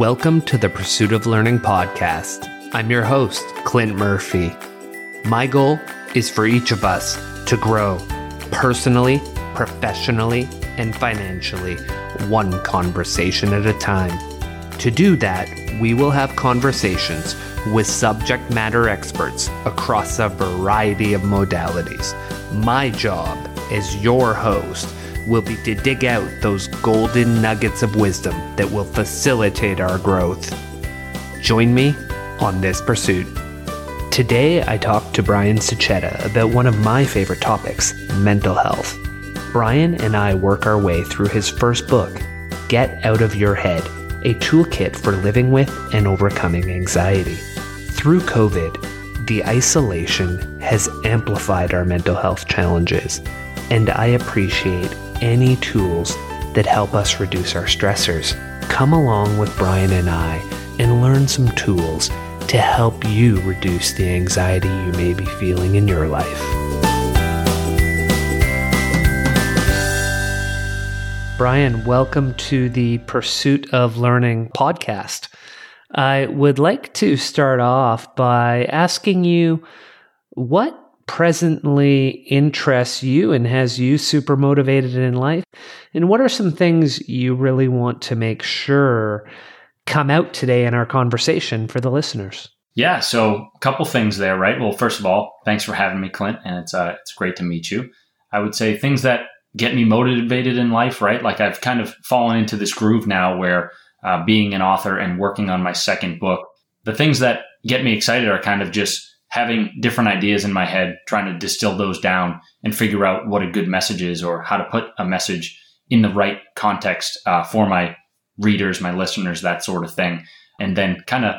Welcome to the Pursuit of Learning podcast. I'm your host, Clint Murphy. My goal is for each of us to grow personally, professionally, and financially, one conversation at a time. To do that, we will have conversations with subject matter experts across a variety of modalities. My job as your host will be to dig out those golden nuggets of wisdom that will facilitate our growth. Join me on this pursuit. Today, I talked to Brian Sachetta about one of my favorite topics mental health. Brian and I work our way through his first book, Get Out of Your Head, a toolkit for living with and overcoming anxiety. Through COVID, the isolation has amplified our mental health challenges, and I appreciate any tools that help us reduce our stressors. Come along with Brian and I and learn some tools to help you reduce the anxiety you may be feeling in your life. Brian, welcome to the Pursuit of Learning podcast. I would like to start off by asking you what presently interests you and has you super motivated in life? And what are some things you really want to make sure come out today in our conversation for the listeners? Yeah, so a couple things there, right? Well, first of all, thanks for having me, Clint, and it's uh, it's great to meet you. I would say things that get me motivated in life, right? Like I've kind of fallen into this groove now where uh, being an author and working on my second book, the things that get me excited are kind of just having different ideas in my head, trying to distill those down and figure out what a good message is or how to put a message in the right context uh, for my readers, my listeners, that sort of thing. And then kind of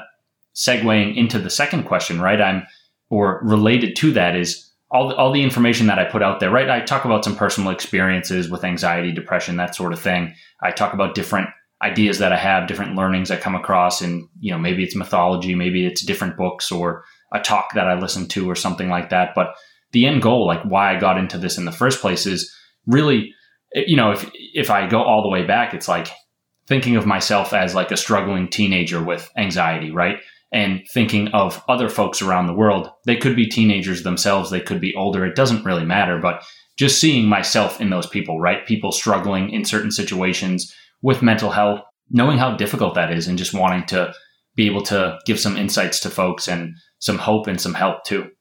segueing into the second question, right? I'm, or related to that is all the, all the information that I put out there, right? I talk about some personal experiences with anxiety, depression, that sort of thing. I talk about different ideas that I have, different learnings I come across, and you know, maybe it's mythology, maybe it's different books or a talk that I listened to or something like that. But the end goal, like why I got into this in the first place, is really, you know, if if I go all the way back, it's like thinking of myself as like a struggling teenager with anxiety, right? And thinking of other folks around the world. They could be teenagers themselves, they could be older. It doesn't really matter, but just seeing myself in those people, right? People struggling in certain situations with mental health, knowing how difficult that is, and just wanting to be able to give some insights to folks and some hope and some help too.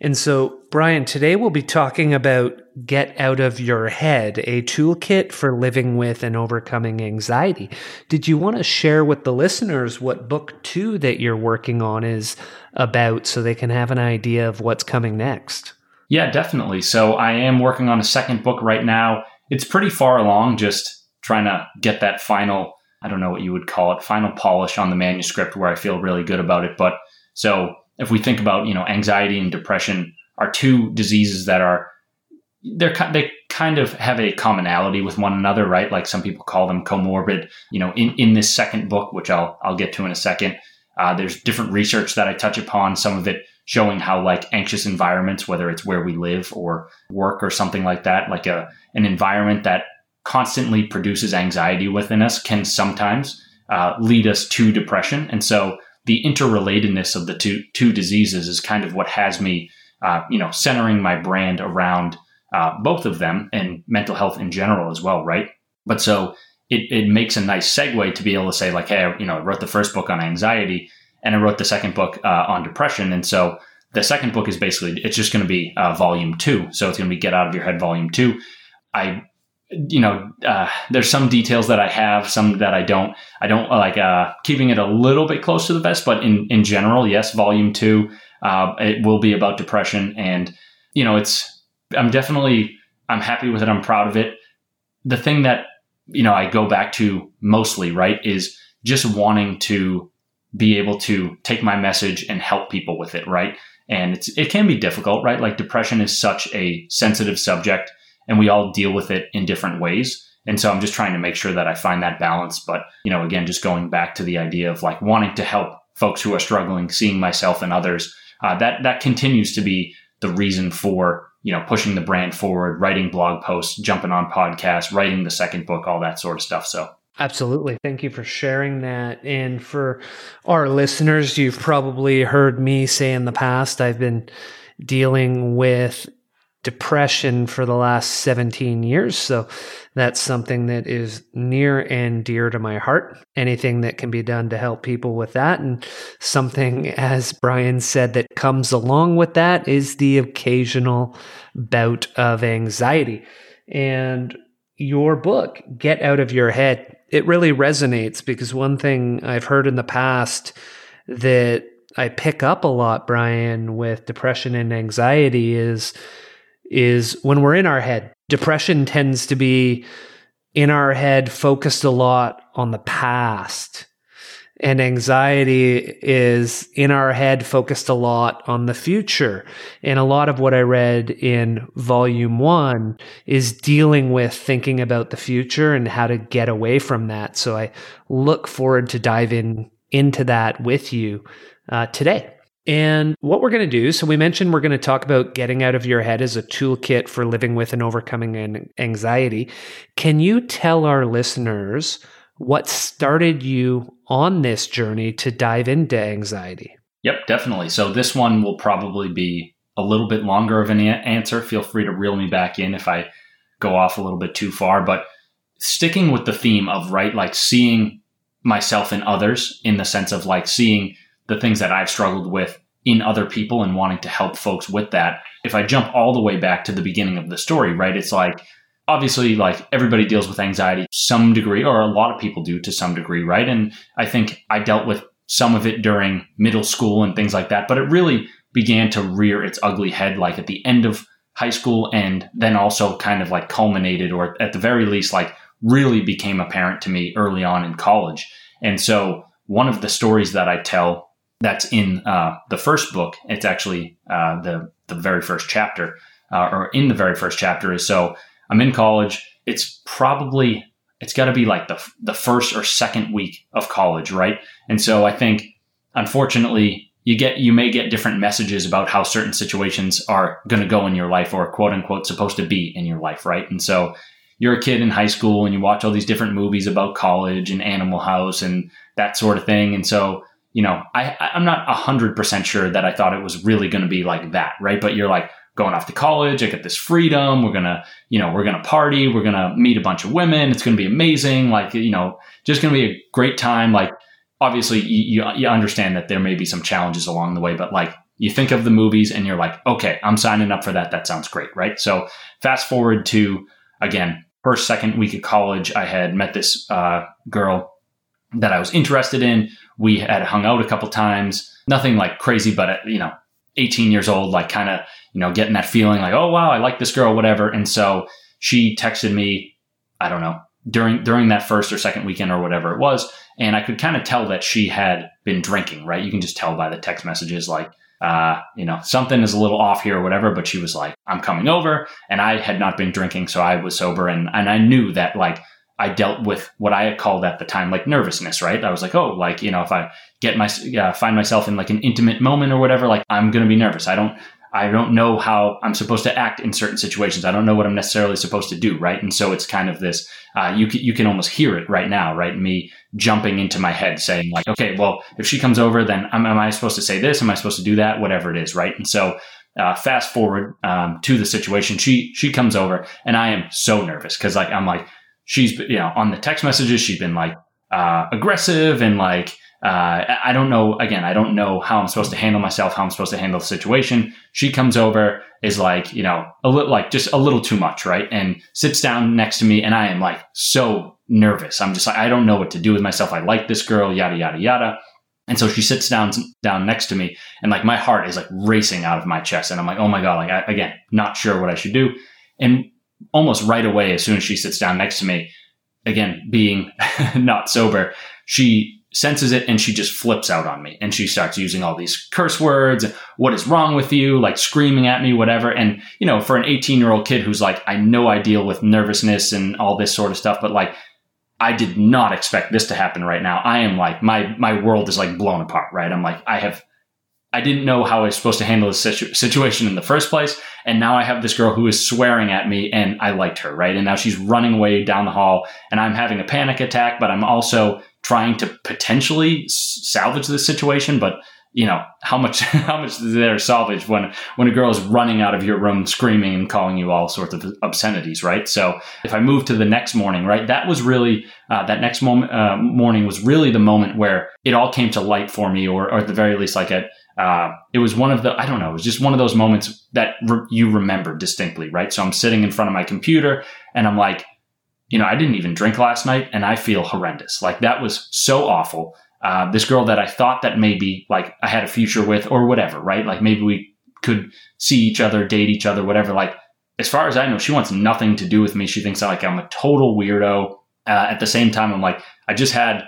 And so, Brian, today we'll be talking about Get Out of Your Head, a toolkit for living with and overcoming anxiety. Did you want to share with the listeners what book two that you're working on is about so they can have an idea of what's coming next? Yeah, definitely. So, I am working on a second book right now. It's pretty far along, just trying to get that final, I don't know what you would call it, final polish on the manuscript where I feel really good about it. But so, if we think about you know anxiety and depression are two diseases that are they're they kind of have a commonality with one another, right? Like some people call them comorbid. You know, in in this second book, which I'll I'll get to in a second, uh, there's different research that I touch upon. Some of it showing how like anxious environments, whether it's where we live or work or something like that, like a an environment that constantly produces anxiety within us, can sometimes uh, lead us to depression. And so the interrelatedness of the two two diseases is kind of what has me, uh, you know, centering my brand around uh, both of them and mental health in general as well, right? But so it, it makes a nice segue to be able to say like, hey, you know, I wrote the first book on anxiety and I wrote the second book uh, on depression, and so the second book is basically it's just going to be uh, volume two, so it's going to be Get Out of Your Head volume two. I you know, uh, there's some details that I have, some that I don't. I don't like uh, keeping it a little bit close to the vest, but in in general, yes, volume two, uh, it will be about depression, and you know, it's. I'm definitely. I'm happy with it. I'm proud of it. The thing that you know I go back to mostly right is just wanting to be able to take my message and help people with it, right? And it's it can be difficult, right? Like depression is such a sensitive subject and we all deal with it in different ways. And so I'm just trying to make sure that I find that balance. But, you know, again, just going back to the idea of like wanting to help folks who are struggling, seeing myself and others, uh, that, that continues to be the reason for, you know, pushing the brand forward, writing blog posts, jumping on podcasts, writing the second book, all that sort of stuff. So Absolutely. Thank you for sharing that. And for our listeners, you've probably heard me say in the past, I've been dealing with depression for the last 17 years. So that's something that is near and dear to my heart. Anything that can be done to help people with that. And something, as Brian said, that comes along with that is the occasional bout of anxiety. And your book, Get Out of Your Head, it really resonates because one thing I've heard in the past that I pick up a lot, Brian, with depression and anxiety is is when we're in our head. Depression tends to be in our head, focused a lot on the past. And anxiety is in our head, focused a lot on the future. And a lot of what I read in volume one is dealing with thinking about the future and how to get away from that. So I look forward to diving into that with you uh, today. And what we're going to do so, we mentioned we're going to talk about getting out of your head as a toolkit for living with and overcoming an anxiety. Can you tell our listeners what started you on this journey to dive into anxiety? Yep, definitely. So, this one will probably be a little bit longer of an answer. Feel free to reel me back in if I go off a little bit too far. But sticking with the theme of, right, like seeing myself in others in the sense of like seeing the things that I've struggled with in other people and wanting to help folks with that. If I jump all the way back to the beginning of the story, right, it's like obviously like everybody deals with anxiety some degree or a lot of people do to some degree, right? And I think I dealt with some of it during middle school and things like that, but it really began to rear its ugly head like at the end of high school and then also kind of like culminated or at the very least like really became apparent to me early on in college. And so one of the stories that I tell that's in uh, the first book. It's actually uh, the the very first chapter, uh, or in the very first chapter is so I'm in college. It's probably it's got to be like the the first or second week of college, right? And so I think, unfortunately, you get you may get different messages about how certain situations are going to go in your life, or quote unquote supposed to be in your life, right? And so you're a kid in high school and you watch all these different movies about college and Animal House and that sort of thing, and so you know, I, I'm not 100% sure that I thought it was really going to be like that, right? But you're like, going off to college. I get this freedom. We're gonna, you know, we're gonna party. We're gonna meet a bunch of women. It's gonna be amazing. Like, you know, just gonna be a great time. Like, obviously, you, you understand that there may be some challenges along the way, but like, you think of the movies and you're like, okay, I'm signing up for that. That sounds great, right? So, fast forward to again, first second week of college, I had met this uh, girl that I was interested in. We had hung out a couple times, nothing like crazy, but uh, you know, 18 years old, like kind of, you know, getting that feeling like, oh wow, I like this girl, whatever. And so she texted me, I don't know, during during that first or second weekend or whatever it was, and I could kind of tell that she had been drinking, right? You can just tell by the text messages, like, uh, you know, something is a little off here or whatever. But she was like, I'm coming over, and I had not been drinking, so I was sober, and and I knew that like I dealt with what I had called at the time like nervousness, right? I was like, oh, like, you know, if I get my, uh, find myself in like an intimate moment or whatever, like I'm to be nervous. I don't, I don't know how I'm supposed to act in certain situations. I don't know what I'm necessarily supposed to do, right? And so it's kind of this, uh, you can, you can almost hear it right now, right? Me jumping into my head saying like, okay, well, if she comes over, then am, am I supposed to say this? Am I supposed to do that? Whatever it is, right? And so, uh, fast forward um, to the situation, she she comes over, and I am so nervous because like I'm like she's you know on the text messages she's been like uh, aggressive and like uh, I don't know. Again, I don't know how I'm supposed to handle myself, how I'm supposed to handle the situation. She comes over, is like, you know, a little, like just a little too much, right? And sits down next to me, and I am like so nervous. I'm just like, I don't know what to do with myself. I like this girl, yada yada yada. And so she sits down down next to me, and like my heart is like racing out of my chest, and I'm like, oh my god, like I, again, not sure what I should do. And almost right away, as soon as she sits down next to me, again, being not sober, she senses it and she just flips out on me. And she starts using all these curse words what is wrong with you? like screaming at me whatever. And you know for an 18 year old kid who's like i know i deal with nervousness and all this sort of stuff but like i did not expect this to happen right now. I am like my my world is like blown apart right? I'm like i have I didn't know how I was supposed to handle this situ- situation in the first place. And now I have this girl who is swearing at me and I liked her, right? And now she's running away down the hall and I'm having a panic attack, but I'm also trying to potentially salvage the situation. But you know how much how much is there salvage when when a girl is running out of your room screaming and calling you all sorts of obscenities right so if i move to the next morning right that was really uh, that next moment uh, morning was really the moment where it all came to light for me or, or at the very least like it uh, it was one of the i don't know it was just one of those moments that re- you remember distinctly right so i'm sitting in front of my computer and i'm like you know i didn't even drink last night and i feel horrendous like that was so awful uh, this girl that I thought that maybe like I had a future with or whatever, right? Like maybe we could see each other, date each other, whatever. Like as far as I know, she wants nothing to do with me. She thinks like I'm a total weirdo. Uh, at the same time, I'm like, I just had,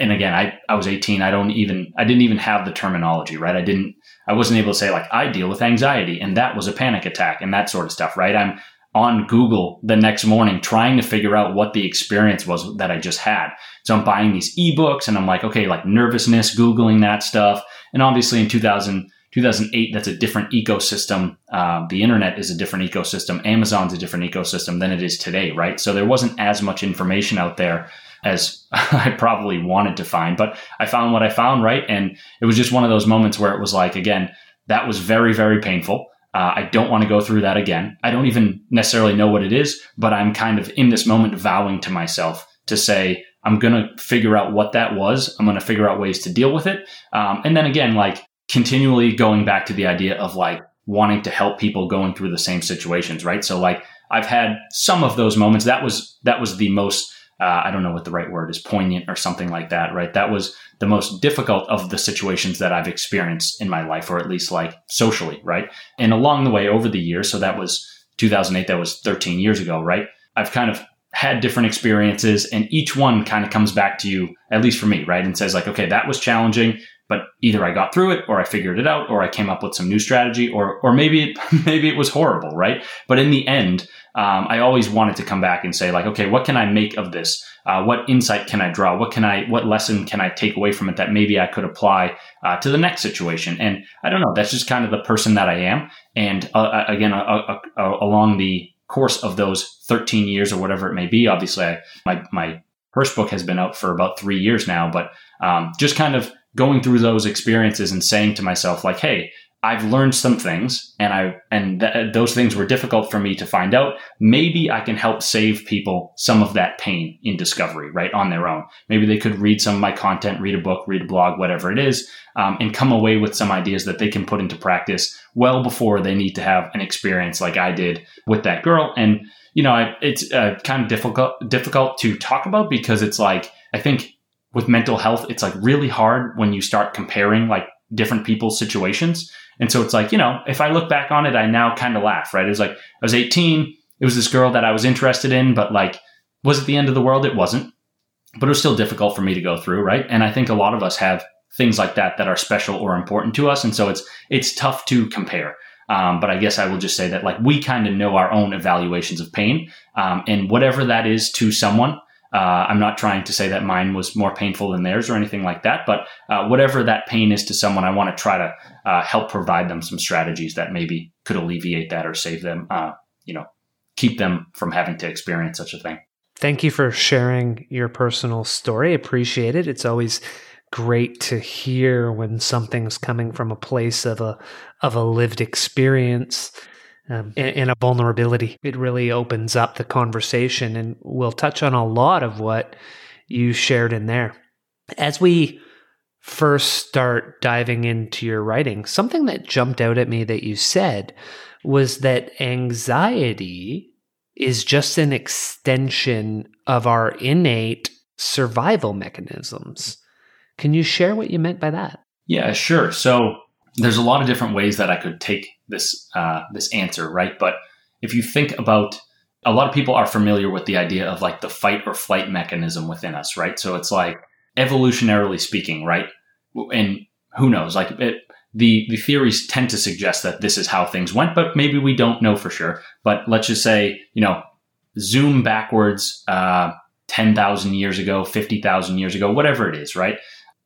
and again, I, I was 18. I don't even, I didn't even have the terminology, right? I didn't, I wasn't able to say like, I deal with anxiety and that was a panic attack and that sort of stuff, right? I'm, on Google the next morning trying to figure out what the experience was that I just had. So I'm buying these ebooks and I'm like, okay, like nervousness, Googling that stuff. And obviously in 2000, 2008, that's a different ecosystem. Uh, the internet is a different ecosystem. Amazon's a different ecosystem than it is today, right? So there wasn't as much information out there as I probably wanted to find, but I found what I found, right? And it was just one of those moments where it was like, again, that was very, very painful. Uh, I don't want to go through that again. I don't even necessarily know what it is, but I'm kind of in this moment vowing to myself to say, I'm going to figure out what that was. I'm going to figure out ways to deal with it. Um, and then again, like continually going back to the idea of like wanting to help people going through the same situations, right? So like I've had some of those moments. That was, that was the most, uh, I don't know what the right word is, poignant or something like that, right? That was the most difficult of the situations that I've experienced in my life, or at least like socially, right? And along the way over the years, so that was 2008, that was 13 years ago, right? I've kind of had different experiences and each one kind of comes back to you, at least for me, right? And says like, okay, that was challenging, but either I got through it or I figured it out or I came up with some new strategy or, or maybe, it, maybe it was horrible, right? But in the end, um, I always wanted to come back and say like, okay, what can I make of this? Uh, what insight can I draw? What can I, what lesson can I take away from it that maybe I could apply uh, to the next situation? And I don't know. That's just kind of the person that I am. And uh, again, along the course of those 13 years or whatever it may be, obviously, I, my my first book has been out for about three years now. But um, just kind of going through those experiences and saying to myself, like, hey, I've learned some things and I and th- those things were difficult for me to find out. Maybe I can help save people some of that pain in discovery, right, on their own. Maybe they could read some of my content, read a book, read a blog, whatever it is, um, and come away with some ideas that they can put into practice well before they need to have an experience like I did with that girl. And you know, it's uh, kind of difficult difficult to talk about because it's like I think with mental health, it's like really hard when you start comparing like different people's situations and so it's like, you know, if I look back on it, I now kind of laugh, right? It was like, I was 18. It was this girl that I was interested in, but like, was it the end of the world? It wasn't. But it was still difficult for me to go through, right? And I think a lot of us have things like that that are special or important to us. And so it's, it's tough to compare. Um, but I guess I will just say that like we kind of know our own evaluations of pain. Um, and whatever that is to someone, uh, I'm not trying to say that mine was more painful than theirs or anything like that, but uh, whatever that pain is to someone, I want to try to uh, help provide them some strategies that maybe could alleviate that or save them, uh, you know, keep them from having to experience such a thing. Thank you for sharing your personal story. Appreciate it. It's always great to hear when something's coming from a place of a of a lived experience um, and, and a vulnerability. It really opens up the conversation, and we'll touch on a lot of what you shared in there. As we first start diving into your writing, something that jumped out at me that you said was that anxiety is just an extension of our innate survival mechanisms. Can you share what you meant by that? Yeah, sure. So there's a lot of different ways that I could take this uh, this answer, right? But if you think about a lot of people are familiar with the idea of like the fight or flight mechanism within us, right? So it's like evolutionarily speaking, right? And who knows? Like it, the the theories tend to suggest that this is how things went, but maybe we don't know for sure. But let's just say, you know, zoom backwards uh, ten thousand years ago, fifty thousand years ago, whatever it is, right?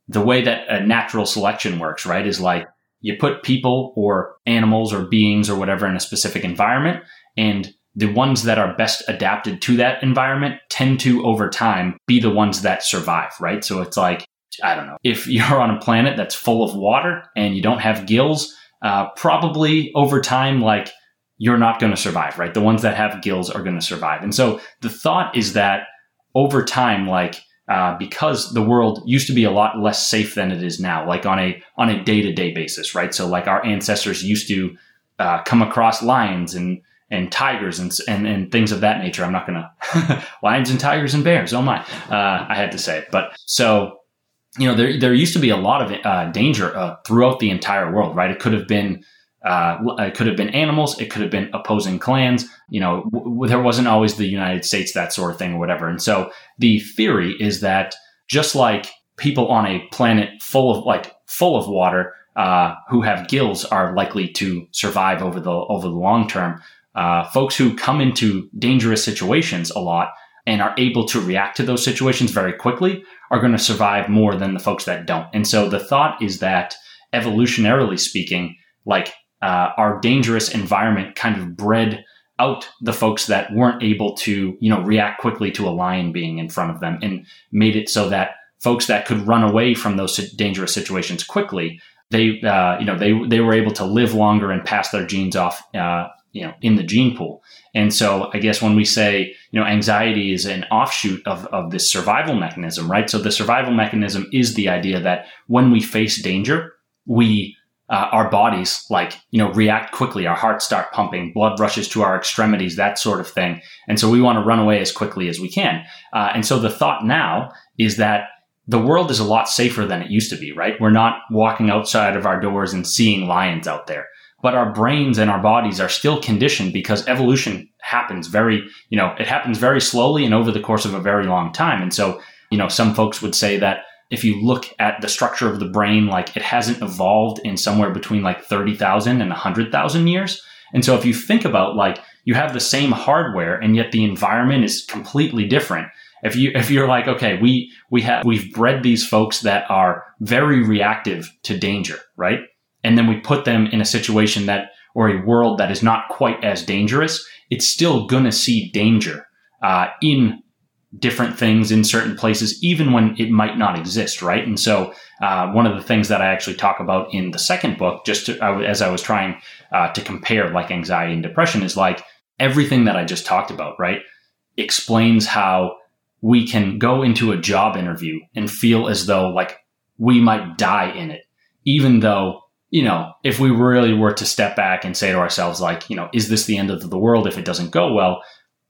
The way that a natural selection works, right, is like you put people or animals or beings or whatever in a specific environment, and the ones that are best adapted to that environment tend to, over time, be the ones that survive, right? So it's like, I don't know, if you're on a planet that's full of water and you don't have gills, uh, probably over time, like you're not going to survive, right? The ones that have gills are going to survive. And so the thought is that over time, like, uh, because the world used to be a lot less safe than it is now, like on a on a day to day basis, right? So like our ancestors used to uh, come across lions and and tigers and and, and things of that nature. I'm not gonna lions and tigers and bears. Oh my! Uh, I had to say, it. but so you know there there used to be a lot of uh, danger uh, throughout the entire world, right? It could have been uh, it could have been animals. It could have been opposing clans. You know, w- there wasn't always the United States, that sort of thing, or whatever. And so the theory is that just like people on a planet full of like full of water uh, who have gills are likely to survive over the over the long term, uh, folks who come into dangerous situations a lot and are able to react to those situations very quickly are going to survive more than the folks that don't. And so the thought is that evolutionarily speaking, like uh, our dangerous environment kind of bred out the folks that weren't able to, you know, react quickly to a lion being in front of them and made it so that folks that could run away from those dangerous situations quickly, they, uh, you know, they, they were able to live longer and pass their genes off, uh, you know, in the gene pool. And so I guess when we say, you know, anxiety is an offshoot of, of this survival mechanism, right? So the survival mechanism is the idea that when we face danger, we uh, our bodies like you know react quickly our hearts start pumping blood rushes to our extremities that sort of thing. And so we want to run away as quickly as we can. Uh, and so the thought now is that the world is a lot safer than it used to be right? We're not walking outside of our doors and seeing lions out there. But our brains and our bodies are still conditioned because evolution happens very you know it happens very slowly and over the course of a very long time. And so you know some folks would say that if you look at the structure of the brain, like it hasn't evolved in somewhere between like 30,000 and 100,000 years. And so if you think about like you have the same hardware and yet the environment is completely different. If you if you're like okay, we we have we've bred these folks that are very reactive to danger, right? And then we put them in a situation that or a world that is not quite as dangerous, it's still to see danger uh, in different things in certain places, even when it might not exist, right? And so, uh, one of the things that I actually talk about in the second book, just to, uh, as I was trying uh, to compare like anxiety and depression, is like everything that I just talked about, right? Explains how we can go into a job interview and feel as though like we might die in it, even though you know, if we really were to step back and say to ourselves, like, you know, is this the end of the world if it doesn't go well?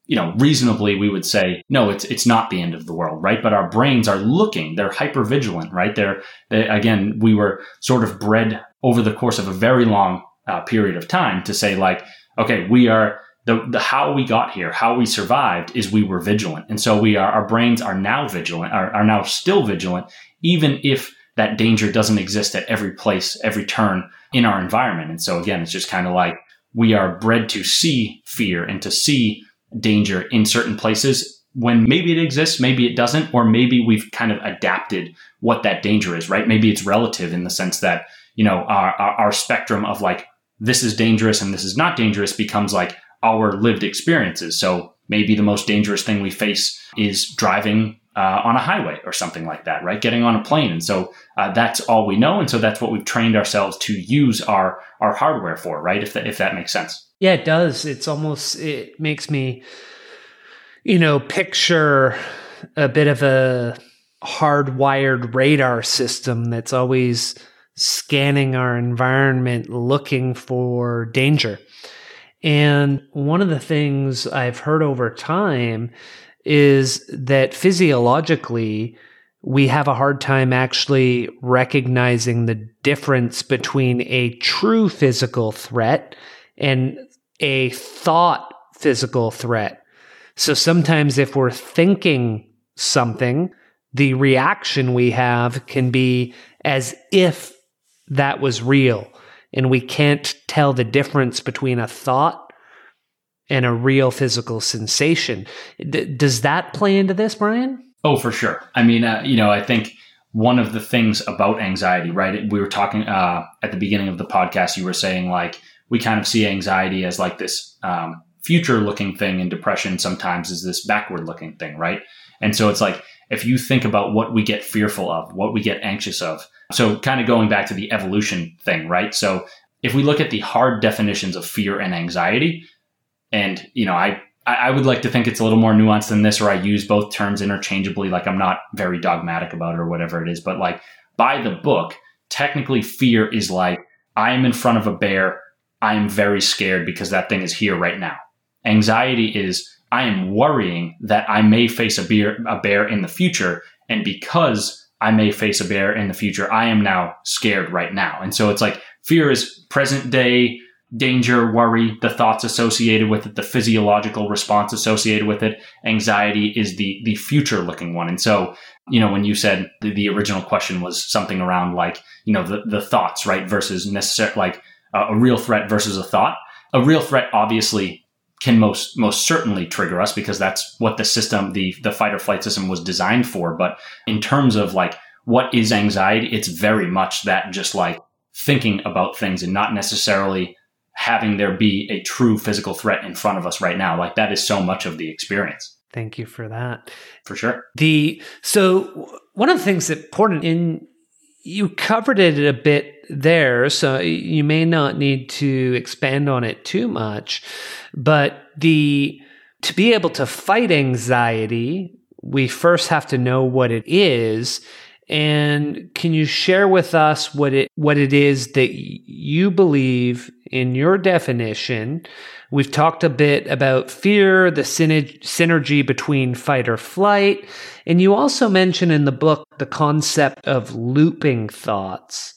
You know, reasonably we would say, no, it's it's not the end of the world, right? But our brains are looking, they're hyper vigilant, right? They're they, again, we were sort of bred over the course of a very long uh, period of time to say like, okay, we are the, the how we got here, how we survived is we were vigilant. And so we are our brains are now vigilant, are, are now still vigilant, even if that danger doesn't exist at every place, every turn in our environment. And so again, it's just kind of like we are bred to see fear and to see danger in certain places when maybe it exists, maybe it doesn't, or maybe we've kind of adapted what that danger is, right? Maybe it's relative in the sense that, you know, our, our, our spectrum of like, this is dangerous and this is not dangerous becomes like our lived experiences. So maybe the most dangerous thing we face is driving uh, on a highway or something like that, right? Getting on a plane. And so uh, that's all we know. And so that's what we've trained ourselves to use our, our hardware for, right? If that, if that makes sense. Yeah, it does. It's almost, it makes me, you know, picture a bit of a hardwired radar system that's always scanning our environment looking for danger. And one of the things I've heard over time is that physiologically, we have a hard time actually recognizing the difference between a true physical threat and a thought physical threat. So sometimes if we're thinking something, the reaction we have can be as if that was real. And we can't tell the difference between a thought and a real physical sensation. D- does that play into this, Brian? Oh, for sure. I mean, uh, you know, I think one of the things about anxiety, right? We were talking uh, at the beginning of the podcast. You were saying like we kind of see anxiety as like this um, future looking thing, and depression sometimes is this backward looking thing, right? And so it's like if you think about what we get fearful of, what we get anxious of. So kind of going back to the evolution thing, right? So if we look at the hard definitions of fear and anxiety, and you know, I I would like to think it's a little more nuanced than this, or I use both terms interchangeably. Like I'm not very dogmatic about it or whatever it is, but like by the book, technically fear is like I am in front of a bear. I am very scared because that thing is here right now. Anxiety is I am worrying that I may face a bear, a bear in the future. And because I may face a bear in the future, I am now scared right now. And so it's like fear is present day danger, worry, the thoughts associated with it, the physiological response associated with it. Anxiety is the the future looking one. And so, you know, when you said the, the original question was something around like, you know, the, the thoughts, right, versus necessary like uh, a real threat versus a thought. A real threat obviously can most most certainly trigger us because that's what the system, the the fight or flight system was designed for. But in terms of like what is anxiety, it's very much that just like thinking about things and not necessarily having there be a true physical threat in front of us right now. Like that is so much of the experience. Thank you for that. For sure. The so one of the things that important in you covered it a bit there, so you may not need to expand on it too much, but the to be able to fight anxiety, we first have to know what it is and can you share with us what it what it is that you believe in your definition? We've talked a bit about fear, the synergy between fight or flight, and you also mention in the book the concept of looping thoughts.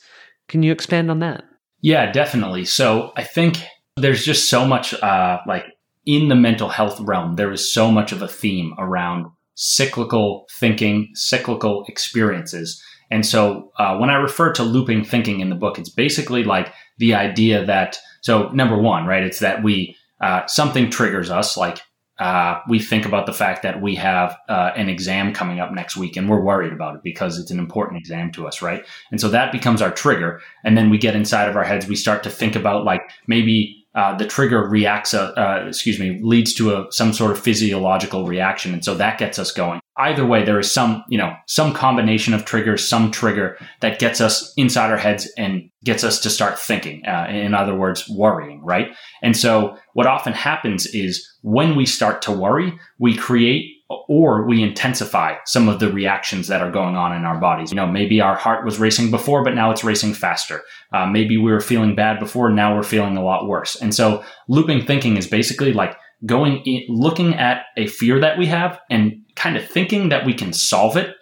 Can you expand on that? Yeah, definitely. So I think there's just so much uh, like in the mental health realm, there is so much of a theme around cyclical thinking, cyclical experiences. And so uh, when I refer to looping thinking in the book, it's basically like the idea that, so number one, right, it's that we, uh, something triggers us, like uh, we think about the fact that we have uh, an exam coming up next week and we're worried about it because it's an important exam to us, right? And so that becomes our trigger. And then we get inside of our heads, we start to think about like maybe uh, the trigger reacts, uh, uh, excuse me, leads to a, some sort of physiological reaction. And so that gets us going. Either way, there is some, you know, some combination of triggers, some trigger that gets us inside our heads and gets us to start thinking. Uh, in other words, worrying, right? And so what often happens is when we start to worry, we create or we intensify some of the reactions that are going on in our bodies. You know, maybe our heart was racing before, but now it's racing faster. Uh, maybe we were feeling bad before, now we're feeling a lot worse. And so looping thinking is basically like going in, looking at a fear that we have and kind of thinking that we can solve it.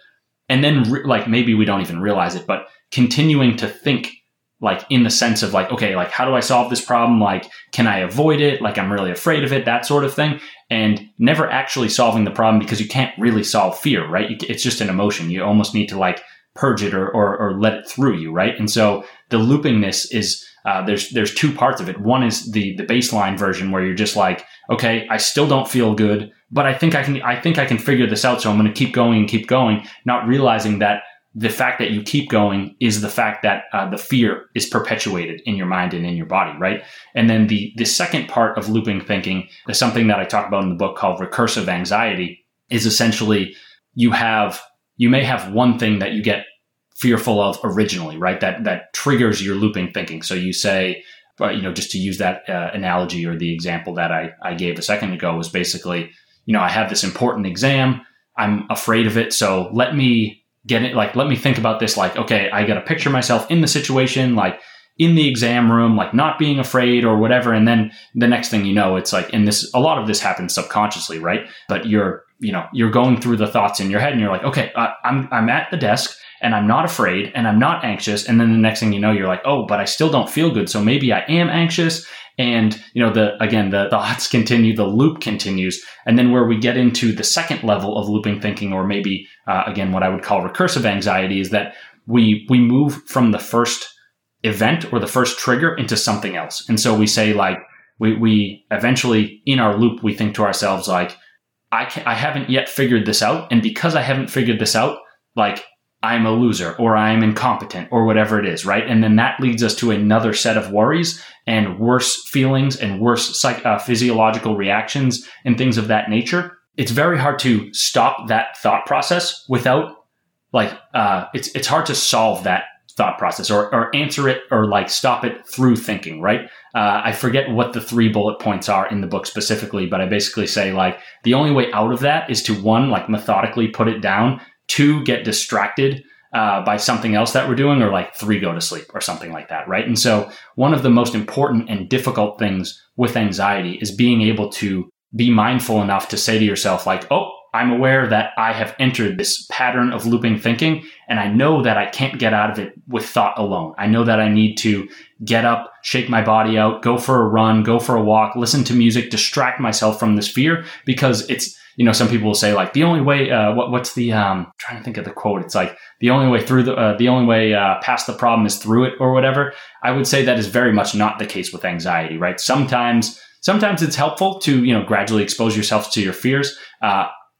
And then re- like maybe we don't even realize it, but continuing to think like in the sense of like, okay, like how do I solve this problem? Like, can I avoid it? Like I'm really afraid of it, that sort of thing and never actually solving the problem because you can't really solve fear, right? It's just an emotion. You almost need to like purge it or, or, or let it through you, right? And so the loopingness is, uh, there's, there's two parts of it. One is the, the baseline version where you're just like, okay, I still don't feel good, but I think I can, I think I can figure this out. So I'm going to keep going and keep going, not realizing that the fact that you keep going is the fact that uh, the fear is perpetuated in your mind and in your body, right? And then the the second part of looping thinking is something that I talk about in the book called recursive anxiety. Is essentially you have you may have one thing that you get fearful of originally, right? That that triggers your looping thinking. So you say, uh, you know, just to use that uh, analogy or the example that I I gave a second ago was basically, you know, I have this important exam. I'm afraid of it, so let me get it like let me think about this like okay i got to picture myself in the situation like in the exam room like not being afraid or whatever and then the next thing you know it's like and this a lot of this happens subconsciously right? But you're you know you're going through the thoughts in your head and you're like okay uh, i'm i'm at the desk and i'm not afraid and i'm not anxious and then the next thing you know you're like oh but i still don't feel good so maybe i am anxious and you know the again the thoughts continue the loop continues. And then where we get into the second level of looping thinking or maybe uh, again what i would call recursive anxiety is that we we move from the first event or the first trigger into something else. And so we say like we we eventually in our loop we think to ourselves like i can, i haven't yet figured this out. And because i haven't figured this out like I'm a loser or I'm incompetent or whatever it is, right? And then that leads us to another set of worries and worse feelings and worse psych- uh, physiological reactions and things of that nature. It's very hard to stop that thought process without like uh, it's it's hard to solve that thought process or, or answer it or like stop it through thinking, right? Uh, I forget what the three bullet points are in the book specifically, but I basically say like the only way out of that is to one, like methodically put it down, two, get distracted uh, by something else that we're doing, or like three, go to sleep or something like that, right? And so one of the most important and difficult things with anxiety is being able to be mindful enough to say to yourself, like, oh, I'm aware that I have entered this pattern of looping thinking, and I know that I can't get out of it with thought alone. I know that I need to get up, shake my body out, go for a run, go for a walk, listen to music, distract myself from this fear because it's, you know, some people will say like the only way, uh, what, what's the, um, trying to think of the quote. It's like the only way through the, uh, the only way, uh, past the problem is through it or whatever. I would say that is very much not the case with anxiety, right? Sometimes, sometimes it's helpful to, you know, gradually expose yourself to your fears.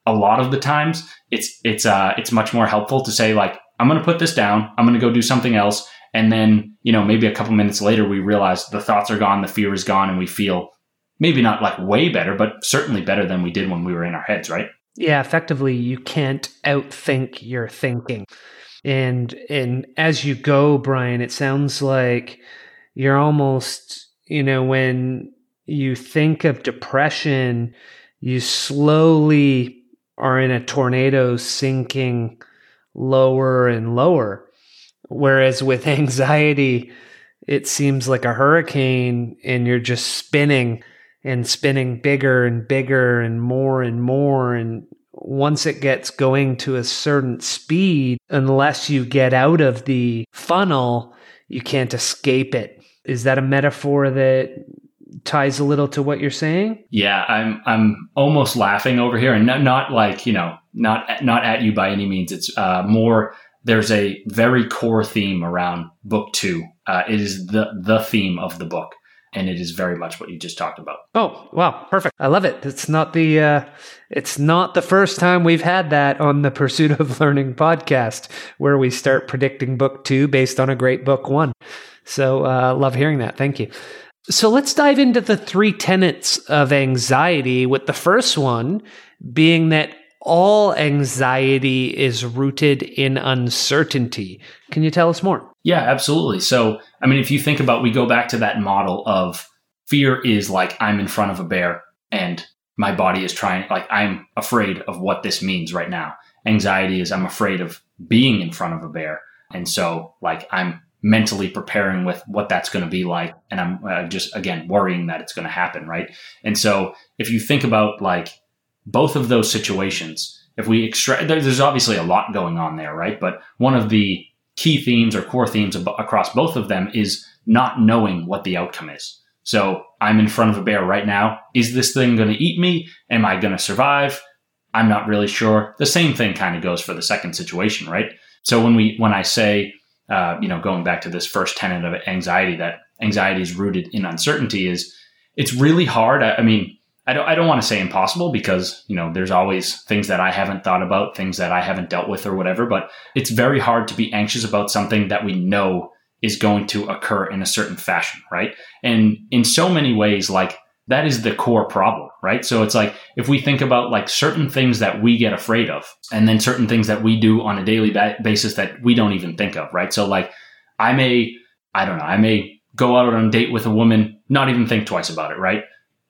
A lot of the times it's it's uh it's much more helpful to say like I'm going to put this down, I'm going to go do something else and then, you know, maybe a couple minutes later we realize the thoughts are gone, the fear is gone and we feel maybe not like way better, but certainly better than we did when we were in our heads, right? Yeah, effectively you can't outthink your thinking. And and as you go, Brian, it sounds like you're almost, you know, when you think of depression, you slowly are in a tornado sinking lower and lower. Whereas with anxiety, it seems like a hurricane and you're just spinning and spinning bigger and bigger and more and more. And once it gets going to a certain speed, unless you get out of the funnel, you can't escape it. Is that a metaphor that ties a little to what you're saying. Yeah, I'm I'm almost laughing over here, and not, not like you know, not not at you by any means. It's uh, more. There's a very core theme around book two. Uh, it is the the theme of the book, and it is very much what you just talked about. Oh wow, perfect! I love it. It's not the uh, it's not the first time we've had that on the Pursuit of Learning podcast, where we start predicting book two based on a great book one. So uh, love hearing that. Thank you. So let's dive into the three tenets of anxiety, with the first one being that all anxiety is rooted in uncertainty. Can you tell us more? Yeah, absolutely. So, I mean, if you think about, we go back to that model of fear is like I'm in front of a bear and my body is trying, like I'm afraid of what this means right now. Anxiety is I'm afraid of being in front of a bear. And so, like, I'm mentally preparing with what that's going to be like. And I'm uh, just, again, worrying that it's going to happen. Right. And so if you think about like both of those situations, if we extract, there's obviously a lot going on there. Right. But one of the key themes or core themes across both of them is not knowing what the outcome is. So I'm in front of a bear right now. Is this thing going to eat me? Am I going to survive? I'm not really sure. The same thing kind of goes for the second situation, right? So when we when I say uh, you know, going back to this first tenet of anxiety, that anxiety is rooted in uncertainty is it's really hard. I, I mean, I don't, I don't want to say impossible because, you know, there's always things that I haven't thought about, things that I haven't dealt with or whatever, but it's very hard to be anxious about something that we know is going to occur in a certain fashion, right? And in so many ways, like that is the core problem, right? So it's like if we think about like certain things that we get afraid of and then certain things that we do on a daily ba- basis that we don't even think of, right? So like I may, I don't know, I may go out on a date with a woman, not even think twice about it, right?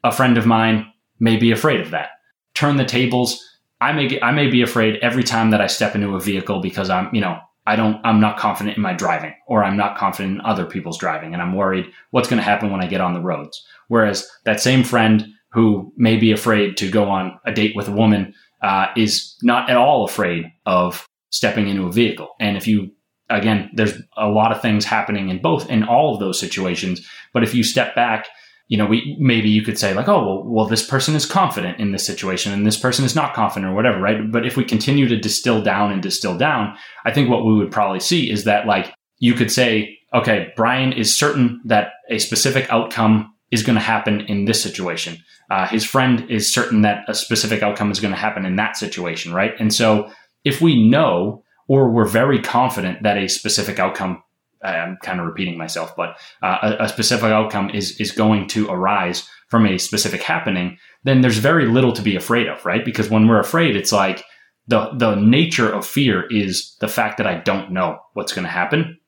A friend of mine may be afraid of that. Turn the tables. I may I may be afraid every time that I step into a vehicle because I'm, you know, I don't, I'm not confident in my driving or I'm not confident in other people's driving. And I'm worried what's going to happen when I get on the roads. Whereas that same friend who may be afraid to go on a date with a woman uh, is not at all afraid of stepping into a vehicle. And if you, again, there's a lot of things happening in both, in all of those situations. But if you step back you know, we maybe you could say like, oh, well, well, this person is confident in this situation and this person is not confident or whatever, right? But if we continue to distill down and distill down, I think what we would probably see is that like you could say, okay, Brian is certain that a specific outcome is going to happen in this situation. Uh, his friend is certain that a specific outcome is going to happen in that situation, right? And so if we know or we're very confident that a specific outcome I'm kind of repeating myself, but uh, a, a, specific outcome is is going to arise from a specific happening, then there's very little to be afraid of, right? Because when we're afraid, it's like the the nature of fear is the fact that I don't know what's going to happen,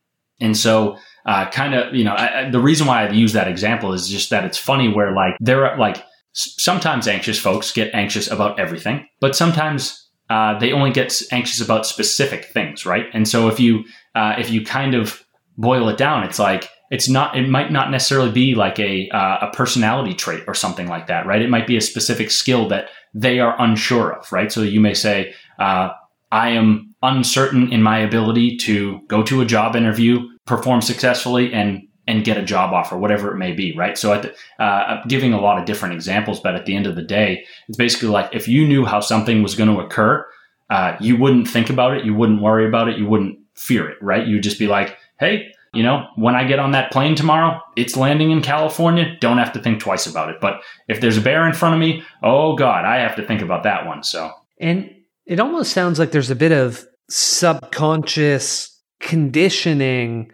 and so uh, kind of you know I, I, the reason why I use that example is just that it's funny where like there are like sometimes anxious folks get anxious about everything, but sometimes uh, they only get anxious about specific things, right? And so if you uh, if you kind of boil it down, it's like it's not. It might not necessarily be like a uh, a personality trait or something like that, right? It might be a specific skill that they are unsure of, right? So you may say, uh, "I am uncertain in my ability to go to a job interview, perform successfully, and and get a job offer, whatever it may be, right? So, the, uh, giving a lot of different examples, but at the end of the day, it's basically like if you knew how something was going to occur, uh, you wouldn't think about it, you wouldn't worry about it, you wouldn't fear it, right? You'd just be like, hey, you know, when I get on that plane tomorrow, it's landing in California. Don't have to think twice about it. But if there's a bear in front of me, oh God, I have to think about that one. So, and it almost sounds like there's a bit of subconscious conditioning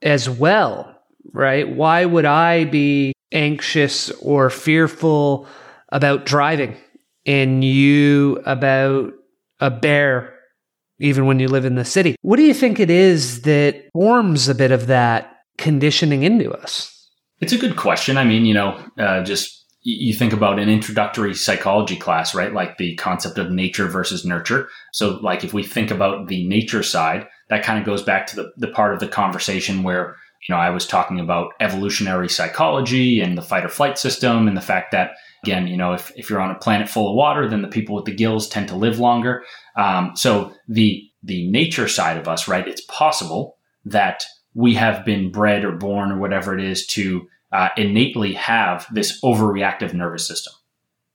as well, right? Why would I be anxious or fearful about driving and you about a bear even when you live in the city. What do you think it is that forms a bit of that conditioning into us? It's a good question. I mean, you know, uh, just you think about an introductory psychology class, right? Like the concept of nature versus nurture. So, like, if we think about the nature side, that kind of goes back to the, the part of the conversation where, you know, I was talking about evolutionary psychology and the fight or flight system and the fact that Again, you know, if, if you're on a planet full of water, then the people with the gills tend to live longer. Um, so the the nature side of us, right? It's possible that we have been bred or born or whatever it is to uh, innately have this overreactive nervous system.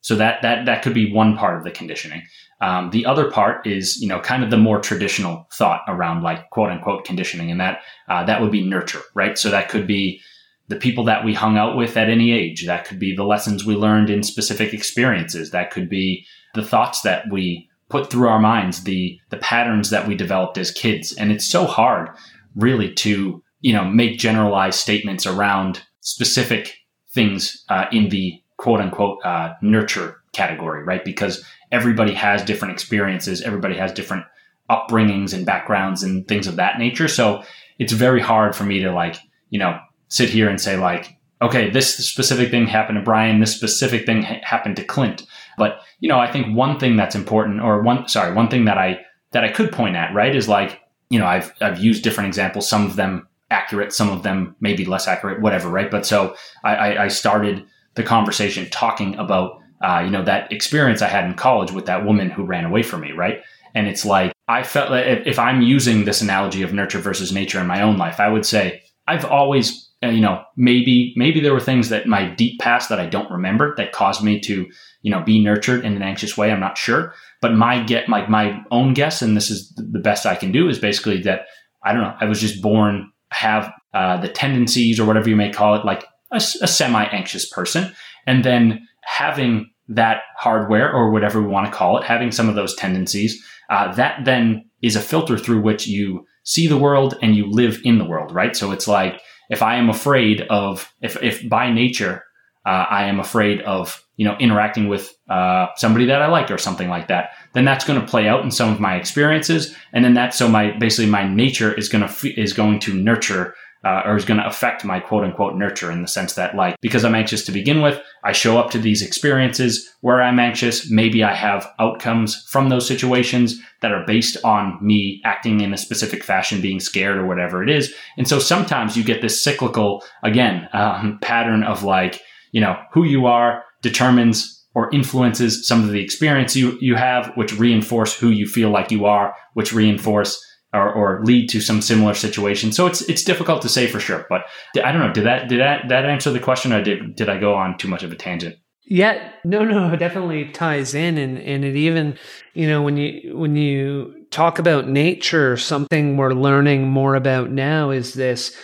So that that that could be one part of the conditioning. Um, the other part is, you know, kind of the more traditional thought around like quote unquote conditioning, and that uh, that would be nurture, right? So that could be the people that we hung out with at any age. That could be the lessons we learned in specific experiences. That could be the thoughts that we put through our minds, the the patterns that we developed as kids. And it's so hard really to, you know, make generalized statements around specific things uh, in the quote unquote uh, nurture category, right? Because everybody has different experiences, everybody has different upbringings and backgrounds and things of that nature. So it's very hard for me to like, you know, sit here and say like, okay, this specific thing happened to Brian, this specific thing ha- happened to Clint. But you know, I think one thing that's important, or one sorry, one thing that I that I could point at, right, is like, you know, I've I've used different examples, some of them accurate, some of them maybe less accurate, whatever, right? But so I, I started the conversation talking about uh, you know that experience I had in college with that woman who ran away from me, right? And it's like I felt like if, if I'm using this analogy of nurture versus nature in my own life, I would say I've always you know, maybe maybe there were things that my deep past that I don't remember that caused me to, you know, be nurtured in an anxious way. I'm not sure, but my get my my own guess, and this is the best I can do, is basically that I don't know. I was just born have uh, the tendencies or whatever you may call it, like a, a semi anxious person, and then having that hardware or whatever we want to call it, having some of those tendencies, uh, that then is a filter through which you see the world and you live in the world, right? So it's like if I am afraid of, if, if by nature, uh, I am afraid of, you know, interacting with uh, somebody that I like or something like that, then that's going to play out in some of my experiences. And then that's so my, basically my nature is going to, is going to nurture uh, or is going to affect my quote unquote nurture in the sense that like because I'm anxious to begin with, I show up to these experiences where I'm anxious. Maybe I have outcomes from those situations that are based on me acting in a specific fashion, being scared or whatever it is. And so sometimes you get this cyclical again um, pattern of like you know who you are determines or influences some of the experience you, you have, which reinforce who you feel like you are, which reinforce or, or lead to some similar situation. So it's it's difficult to say for sure. But I don't know. Did that did that that answer the question, or did did I go on too much of a tangent? Yeah, no, no, it definitely ties in, and and it even, you know, when you when you talk about nature, something we're learning more about now is this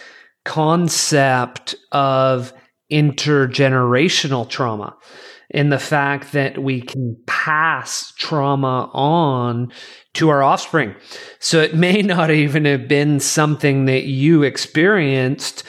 concept of intergenerational trauma. In the fact that we can pass trauma on to our offspring. So it may not even have been something that you experienced,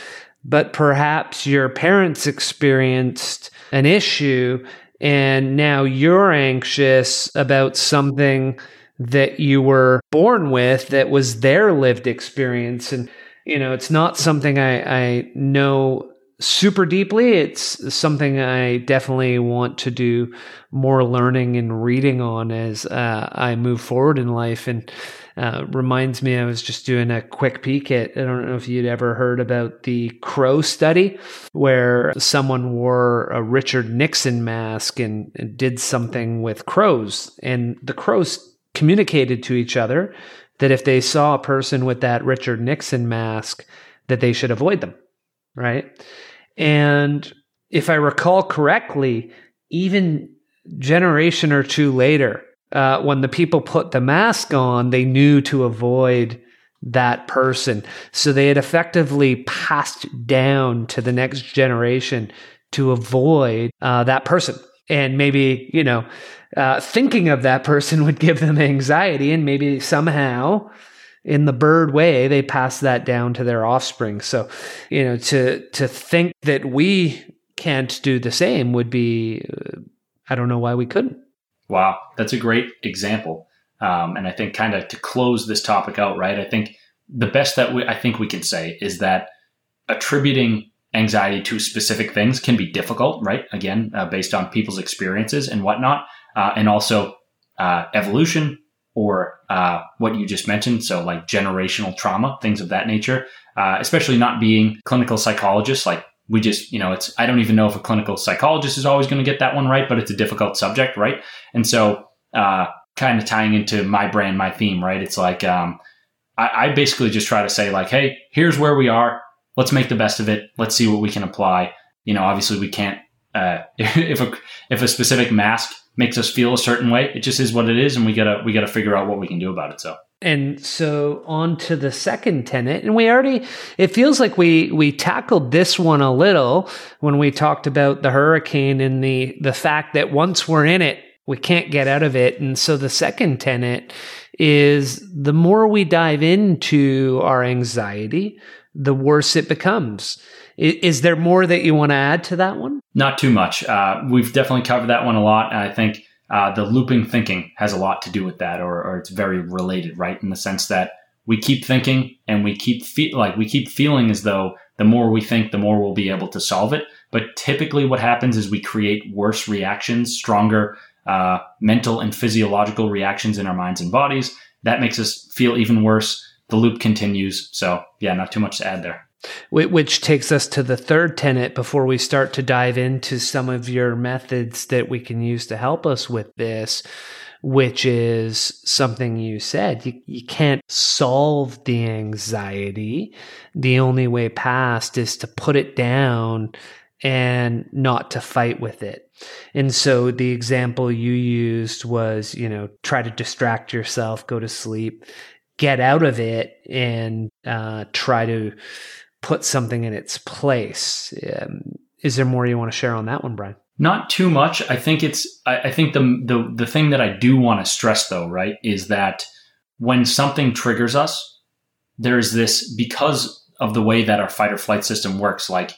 but perhaps your parents experienced an issue and now you're anxious about something that you were born with that was their lived experience and you know it's not something i i know super deeply. It's something i definitely want to do more learning and reading on as uh, i move forward in life. And uh, reminds me i was just doing a quick peek at i don't know if you'd ever heard about the crow study where someone wore a richard nixon mask and, and did something with crows. And the crows communicated to each other that if they saw a person with that Richard Nixon mask, that they should avoid them, right? And if I recall correctly, even generation or two later, uh, when the people put the mask on, they knew to avoid that person. So they had effectively passed down to the next generation to avoid uh, that person. And maybe, you know, uh, thinking of that person would give them anxiety, and maybe somehow, in the bird way, they pass that down to their offspring. So, you know, to to think that we can't do the same would be, uh, I don't know why we couldn't. Wow, that's a great example. Um, and I think kind of to close this topic out, right? I think the best that we, I think we can say is that attributing anxiety to specific things can be difficult, right? Again, uh, based on people's experiences and whatnot uh, and also uh, evolution or uh, what you just mentioned. So, like generational trauma, things of that nature, uh, especially not being clinical psychologists. Like, we just, you know, it's, I don't even know if a clinical psychologist is always going to get that one right, but it's a difficult subject, right? And so, uh, kind of tying into my brand, my theme, right? It's like, um, I, I basically just try to say, like, hey, here's where we are. Let's make the best of it. Let's see what we can apply. You know, obviously, we can't uh, if a if a specific mask makes us feel a certain way. It just is what it is, and we gotta we gotta figure out what we can do about it. So. And so on to the second tenet, and we already it feels like we we tackled this one a little when we talked about the hurricane and the the fact that once we're in it, we can't get out of it. And so the second tenet is the more we dive into our anxiety, the worse it becomes. Is there more that you want to add to that one? Not too much. Uh, we've definitely covered that one a lot. I think uh, the looping thinking has a lot to do with that, or, or, it's very related, right? In the sense that we keep thinking and we keep fe- like we keep feeling as though the more we think, the more we'll be able to solve it. But typically, what happens is we create worse reactions, stronger uh, mental and physiological reactions in our minds and bodies. That makes us feel even worse. The loop continues. So, yeah, not too much to add there. Which takes us to the third tenet before we start to dive into some of your methods that we can use to help us with this, which is something you said. You, you can't solve the anxiety. The only way past is to put it down and not to fight with it. And so the example you used was, you know, try to distract yourself, go to sleep, get out of it, and uh, try to put something in its place. Um, is there more you want to share on that one, Brian? Not too much. I think it's. I, I think the, the the thing that I do want to stress, though, right, is that when something triggers us, there's this because of the way that our fight or flight system works. Like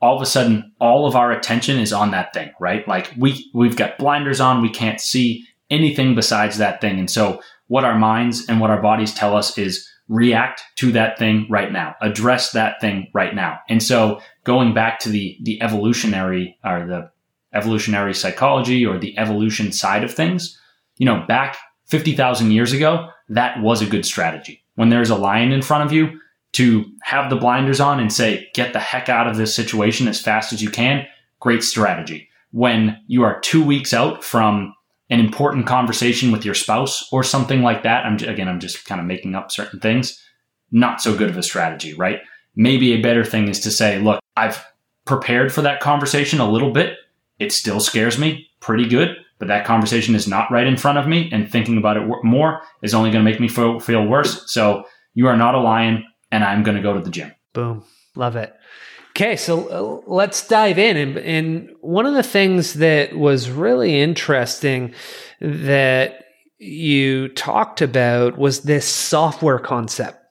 all of a sudden, all of our attention is on that thing, right? Like we we've got blinders on, we can't see anything besides that thing, and so what our minds and what our bodies tell us is react to that thing right now, address that thing right now. And so going back to the, the evolutionary or the evolutionary psychology or the evolution side of things, you know, back 50,000 years ago, that was a good strategy. When there's a lion in front of you, to have the blinders on and say, get the heck out of this situation as fast as you can, great strategy. When you are two weeks out from an important conversation with your spouse or something like that. I'm again, I'm just kind of making up certain things. Not so good of a strategy, right? Maybe a better thing is to say, look, I've prepared for that conversation a little bit. It still scares me pretty good, but that conversation is not right in front of me, and thinking about it more is only going to make me feel, feel worse. So you are not a lion, and I'm going to go to the gym. Boom. Love it. Okay, so uh, let's dive in. And, and one of the things that was really interesting that you talked about was this software concept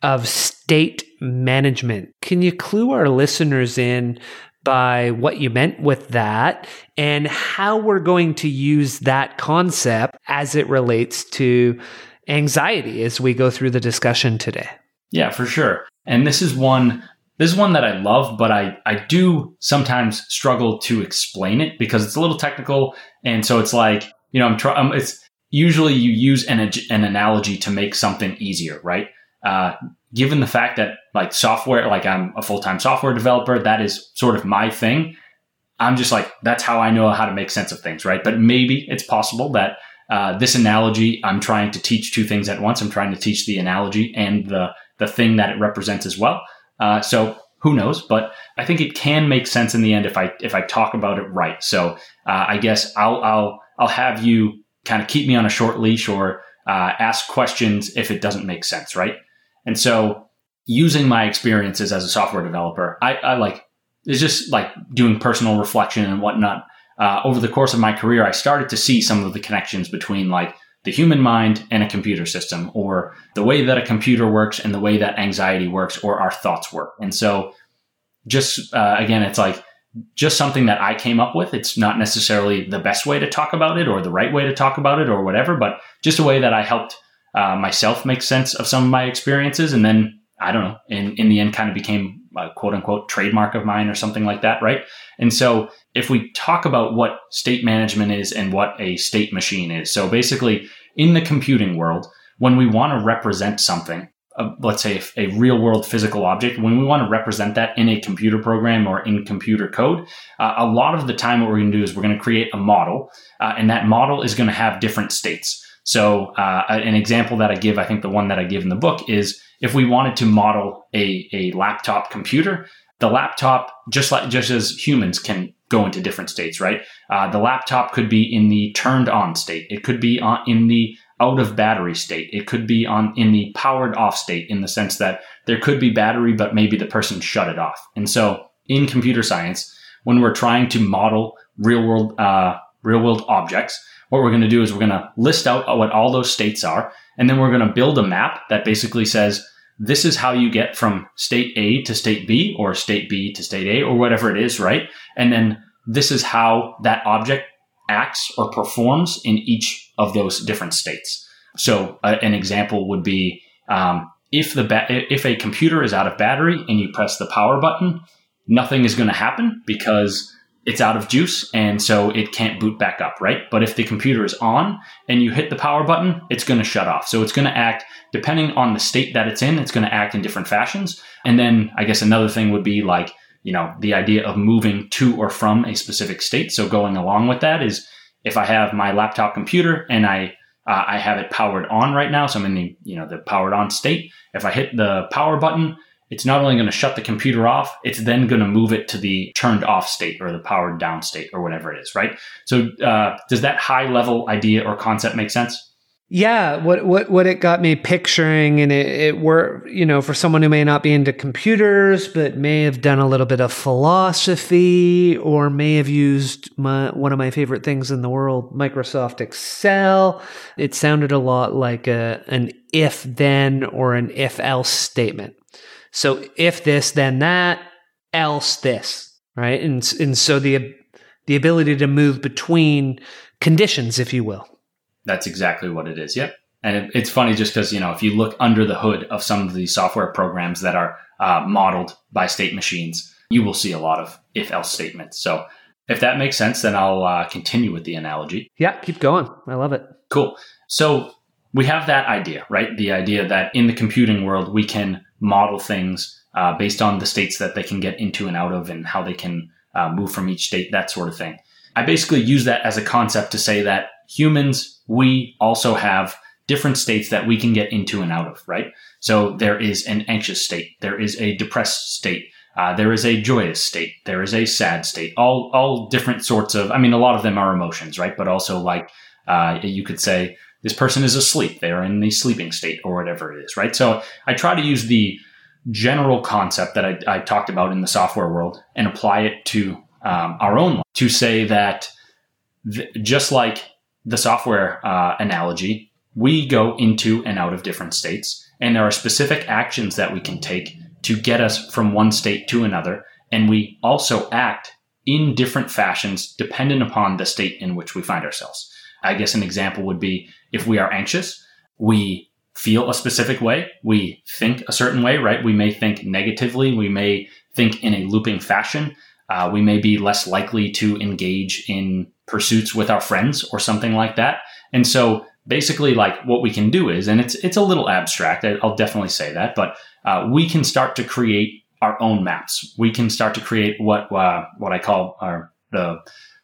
of state management. Can you clue our listeners in by what you meant with that and how we're going to use that concept as it relates to anxiety as we go through the discussion today? Yeah, for sure. And this is one this is one that I love, but I, I do sometimes struggle to explain it because it's a little technical. And so it's like, you know, I'm trying, it's usually you use an, an analogy to make something easier, right? Uh, given the fact that like software, like I'm a full time software developer, that is sort of my thing. I'm just like, that's how I know how to make sense of things, right? But maybe it's possible that uh, this analogy, I'm trying to teach two things at once. I'm trying to teach the analogy and the the thing that it represents as well. Uh, so who knows? But I think it can make sense in the end if I if I talk about it right. So uh, I guess I'll I'll I'll have you kind of keep me on a short leash or uh, ask questions if it doesn't make sense, right? And so using my experiences as a software developer, I, I like it's just like doing personal reflection and whatnot. Uh, over the course of my career, I started to see some of the connections between like the human mind and a computer system, or the way that a computer works and the way that anxiety works, or our thoughts work. And so, just uh, again, it's like just something that I came up with. It's not necessarily the best way to talk about it or the right way to talk about it or whatever, but just a way that I helped uh, myself make sense of some of my experiences. And then I don't know, in, in the end, kind of became a quote unquote trademark of mine or something like that, right? And so if we talk about what state management is and what a state machine is, so basically in the computing world, when we want to represent something, uh, let's say a real world physical object, when we want to represent that in a computer program or in computer code, uh, a lot of the time what we're going to do is we're going to create a model, uh, and that model is going to have different states. So, uh, an example that I give, I think the one that I give in the book is if we wanted to model a, a laptop computer, the laptop, just like just as humans can go into different states, right? Uh, the laptop could be in the turned on state. It could be on, in the out of battery state. It could be on in the powered off state in the sense that there could be battery, but maybe the person shut it off. And so in computer science, when we're trying to model real world, uh, real world objects, what we're going to do is we're going to list out what all those states are. And then we're going to build a map that basically says, this is how you get from state A to state B or state B to state A or whatever it is, right? And then this is how that object acts or performs in each of those different states. So uh, an example would be um, if the ba- if a computer is out of battery and you press the power button, nothing is going to happen because it's out of juice and so it can't boot back up, right? But if the computer is on and you hit the power button, it's going to shut off. So it's going to act depending on the state that it's in, it's going to act in different fashions. And then I guess another thing would be like, you know, the idea of moving to or from a specific state. So going along with that is if I have my laptop computer and I uh, I have it powered on right now, so I'm in the you know the powered on state. If I hit the power button, it's not only going to shut the computer off, it's then going to move it to the turned off state or the powered down state or whatever it is, right? So, uh, does that high level idea or concept make sense? Yeah, what what what it got me picturing, and it, it were you know for someone who may not be into computers, but may have done a little bit of philosophy, or may have used my one of my favorite things in the world, Microsoft Excel. It sounded a lot like a an if then or an if else statement. So if this, then that, else this, right? And and so the the ability to move between conditions, if you will. That's exactly what it is. Yep. And it, it's funny just because you know if you look under the hood of some of these software programs that are uh, modeled by state machines, you will see a lot of if else statements. So if that makes sense, then I'll uh, continue with the analogy. Yeah, keep going. I love it. Cool. So we have that idea, right? The idea that in the computing world, we can model things uh, based on the states that they can get into and out of and how they can uh, move from each state, that sort of thing. I basically use that as a concept to say that humans, we also have different states that we can get into and out of, right? So there is an anxious state, there is a depressed state, uh, there is a joyous state, there is a sad state, all all different sorts of. I mean, a lot of them are emotions, right? But also like uh, you could say this person is asleep. They are in the sleeping state or whatever it is, right? So I try to use the general concept that I, I talked about in the software world and apply it to um, our own life to say that th- just like the software uh, analogy, we go into and out of different states, and there are specific actions that we can take to get us from one state to another. And we also act in different fashions dependent upon the state in which we find ourselves. I guess an example would be if we are anxious, we feel a specific way, we think a certain way, right? We may think negatively, we may think in a looping fashion. Uh, we may be less likely to engage in pursuits with our friends or something like that. And so basically like what we can do is, and it's, it's a little abstract. I'll definitely say that, but uh, we can start to create our own maps. We can start to create what, uh, what I call our, the,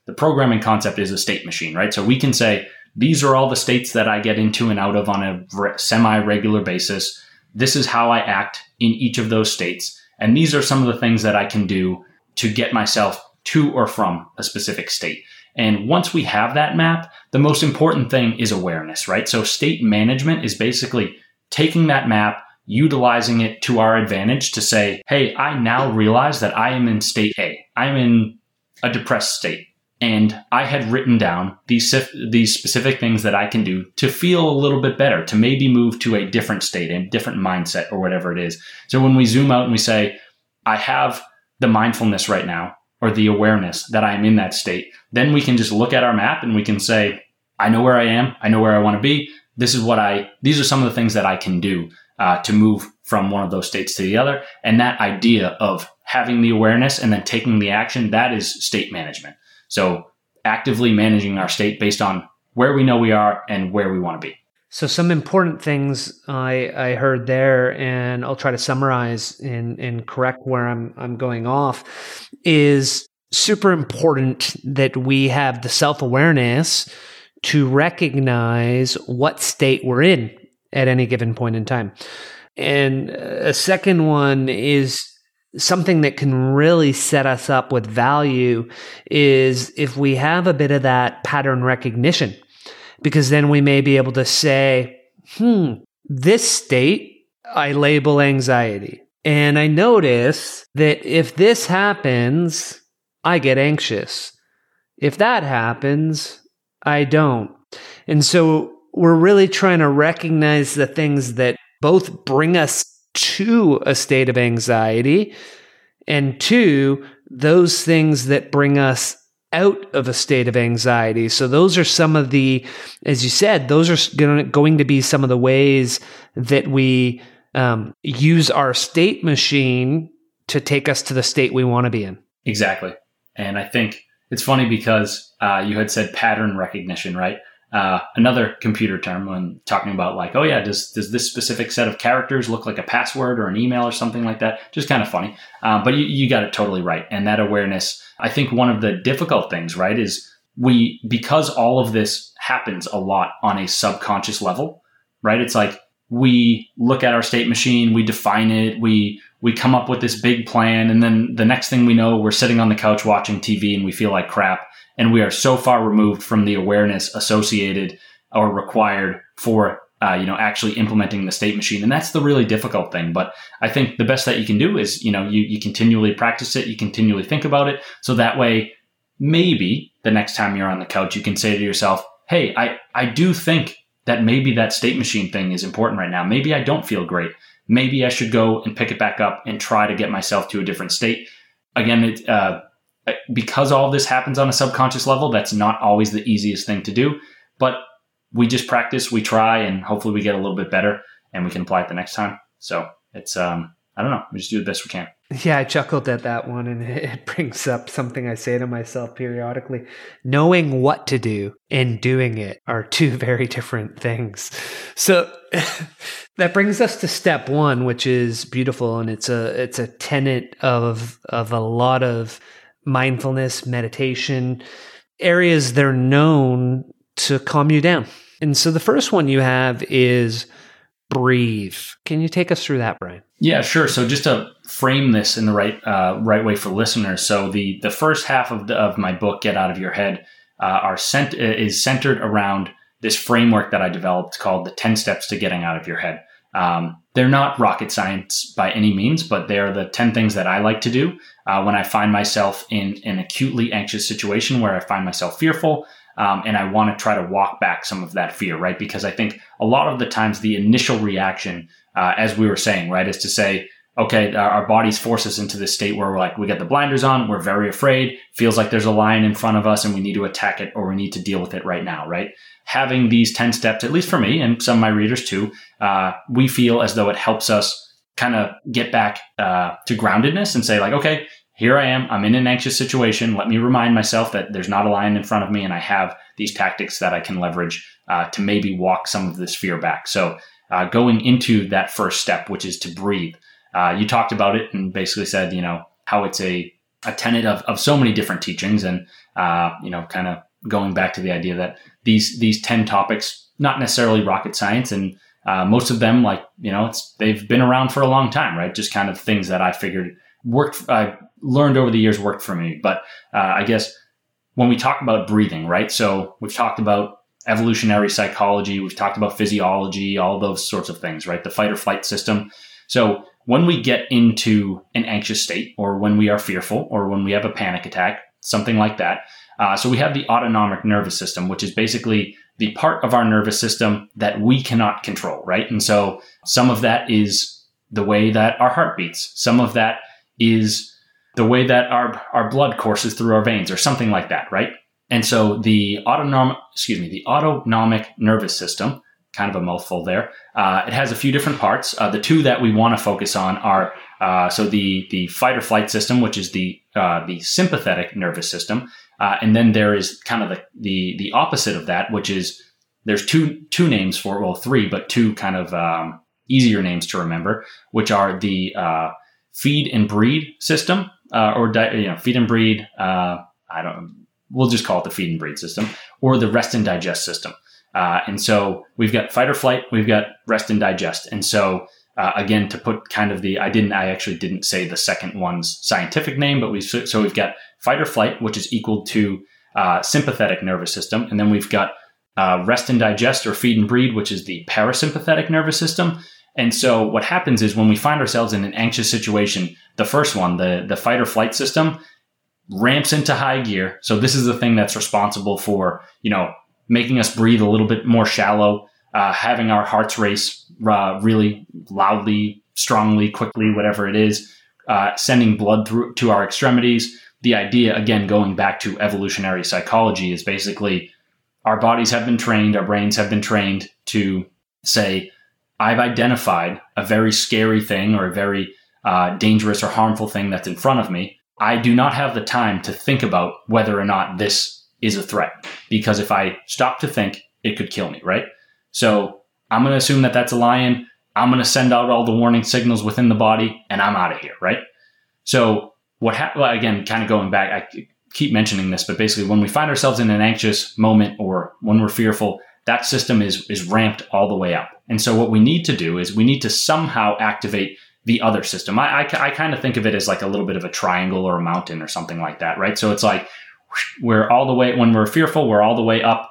the programming concept is a state machine, right? So we can say, these are all the states that I get into and out of on a semi regular basis. This is how I act in each of those states. And these are some of the things that I can do to get myself to or from a specific state. And once we have that map, the most important thing is awareness, right? So state management is basically taking that map, utilizing it to our advantage to say, Hey, I now realize that I am in state A. I'm in a depressed state. And I had written down these, these specific things that I can do to feel a little bit better, to maybe move to a different state, a different mindset, or whatever it is. So when we zoom out and we say, I have the mindfulness right now, or the awareness that I am in that state, then we can just look at our map and we can say, I know where I am. I know where I want to be. This is what I, these are some of the things that I can do uh, to move from one of those states to the other. And that idea of having the awareness and then taking the action, that is state management. So actively managing our state based on where we know we are and where we want to be. So some important things I, I heard there, and I'll try to summarize and, and correct where I'm I'm going off, is super important that we have the self awareness to recognize what state we're in at any given point in time. And a second one is something that can really set us up with value is if we have a bit of that pattern recognition because then we may be able to say, hmm, this state I label anxiety. And I notice that if this happens, I get anxious. If that happens, I don't. And so we're really trying to recognize the things that both bring us to a state of anxiety and two, those things that bring us out of a state of anxiety. So those are some of the, as you said, those are going to be some of the ways that we um, use our state machine to take us to the state we want to be in. Exactly. And I think it's funny because uh, you had said pattern recognition, right? Uh, another computer term when talking about like, oh yeah, does does this specific set of characters look like a password or an email or something like that? Just kind of funny, uh, but you, you got it totally right. And that awareness, I think, one of the difficult things, right, is we because all of this happens a lot on a subconscious level, right? It's like we look at our state machine, we define it, we we come up with this big plan, and then the next thing we know, we're sitting on the couch watching TV and we feel like crap and we are so far removed from the awareness associated or required for uh, you know actually implementing the state machine. And that's the really difficult thing. But i think the best that you can do is you know you, you continually practice it. You continually think about it. So that way maybe the next time you're on the couch you can say to yourself hey i i do think that maybe that state machine thing is important right now. Maybe i don't feel great. Maybe i should go and pick it back up and try to get myself to a different state. Again it, uh, because all this happens on a subconscious level, that's not always the easiest thing to do. But we just practice, we try, and hopefully we get a little bit better and we can apply it the next time. So it's, um, I don't know, we just do the best we can. Yeah, I chuckled at that one, and it brings up something I say to myself periodically. Knowing what to do and doing it are two very different things. So that brings us to step one, which is beautiful, and it's a it's a tenet of of a lot of mindfulness, meditation, areas they're known to calm you down. And so the first one you have is breathe. Can you take us through that, Brian? Yeah, sure. So just to frame this in the right uh, right way for listeners, so the the first half of the, of my book, Get Out of Your Head, uh, are cent- is centered around this framework that I developed called the ten steps to getting out of your head. Um, they're not rocket science by any means, but they are the 10 things that I like to do uh, when I find myself in an acutely anxious situation where I find myself fearful. Um, and I want to try to walk back some of that fear, right? Because I think a lot of the times the initial reaction, uh, as we were saying, right, is to say, okay, our bodies force us into this state where we're like, we get the blinders on, we're very afraid, feels like there's a lion in front of us and we need to attack it or we need to deal with it right now, right? Having these 10 steps, at least for me and some of my readers too, uh, we feel as though it helps us kind of get back uh, to groundedness and say, like, okay, here I am. I'm in an anxious situation. Let me remind myself that there's not a lion in front of me and I have these tactics that I can leverage uh, to maybe walk some of this fear back. So, uh, going into that first step, which is to breathe uh, you talked about it and basically said, you know, how it's a, a tenet of, of so many different teachings and, uh, you know, kind of going back to the idea that these, these 10 topics, not necessarily rocket science and, uh, most of them, like, you know, it's, they've been around for a long time, right? Just kind of things that I figured worked, I learned over the years worked for me. But, uh, I guess when we talk about breathing, right? So we've talked about evolutionary psychology, we've talked about physiology, all those sorts of things, right? The fight or flight system. So when we get into an anxious state or when we are fearful or when we have a panic attack, something like that. Uh, so we have the autonomic nervous system, which is basically the part of our nervous system that we cannot control, right? And so some of that is the way that our heart beats. Some of that is the way that our, our blood courses through our veins or something like that, right? And so the autonomic, excuse me, the autonomic nervous system kind of a mouthful there. Uh, it has a few different parts. Uh, the two that we want to focus on are uh, so the the fight or flight system, which is the uh, the sympathetic nervous system, uh, and then there is kind of the, the the opposite of that, which is there's two two names for well three, but two kind of um, easier names to remember, which are the uh, feed and breed system or di- you know feed and breed. I don't. We'll just call it the feed and breed system, or the rest and digest system. Uh, and so we've got fight or flight, we've got rest and digest. And so uh, again, to put kind of the, I didn't, I actually didn't say the second one's scientific name, but we so we've got fight or flight, which is equal to uh, sympathetic nervous system, and then we've got uh, rest and digest or feed and breed, which is the parasympathetic nervous system. And so what happens is when we find ourselves in an anxious situation, the first one, the the fight or flight system, ramps into high gear. So this is the thing that's responsible for, you know, making us breathe a little bit more shallow, uh, having our hearts race uh, really loudly, strongly, quickly, whatever it is, uh, sending blood through to our extremities. The idea, again, going back to evolutionary psychology, is basically our bodies have been trained, our brains have been trained to say, I've identified a very scary thing or a very uh, dangerous or harmful thing that's in front of me. I do not have the time to think about whether or not this is a threat because if I stop to think, it could kill me, right? So I'm going to assume that that's a lion. I'm going to send out all the warning signals within the body and I'm out of here, right? So what ha- well, again, kind of going back, I keep mentioning this, but basically when we find ourselves in an anxious moment or when we're fearful, that system is, is ramped all the way up. And so what we need to do is we need to somehow activate the other system. I, I, I kind of think of it as like a little bit of a triangle or a mountain or something like that, right? So it's like we're all the way when we're fearful, we're all the way up.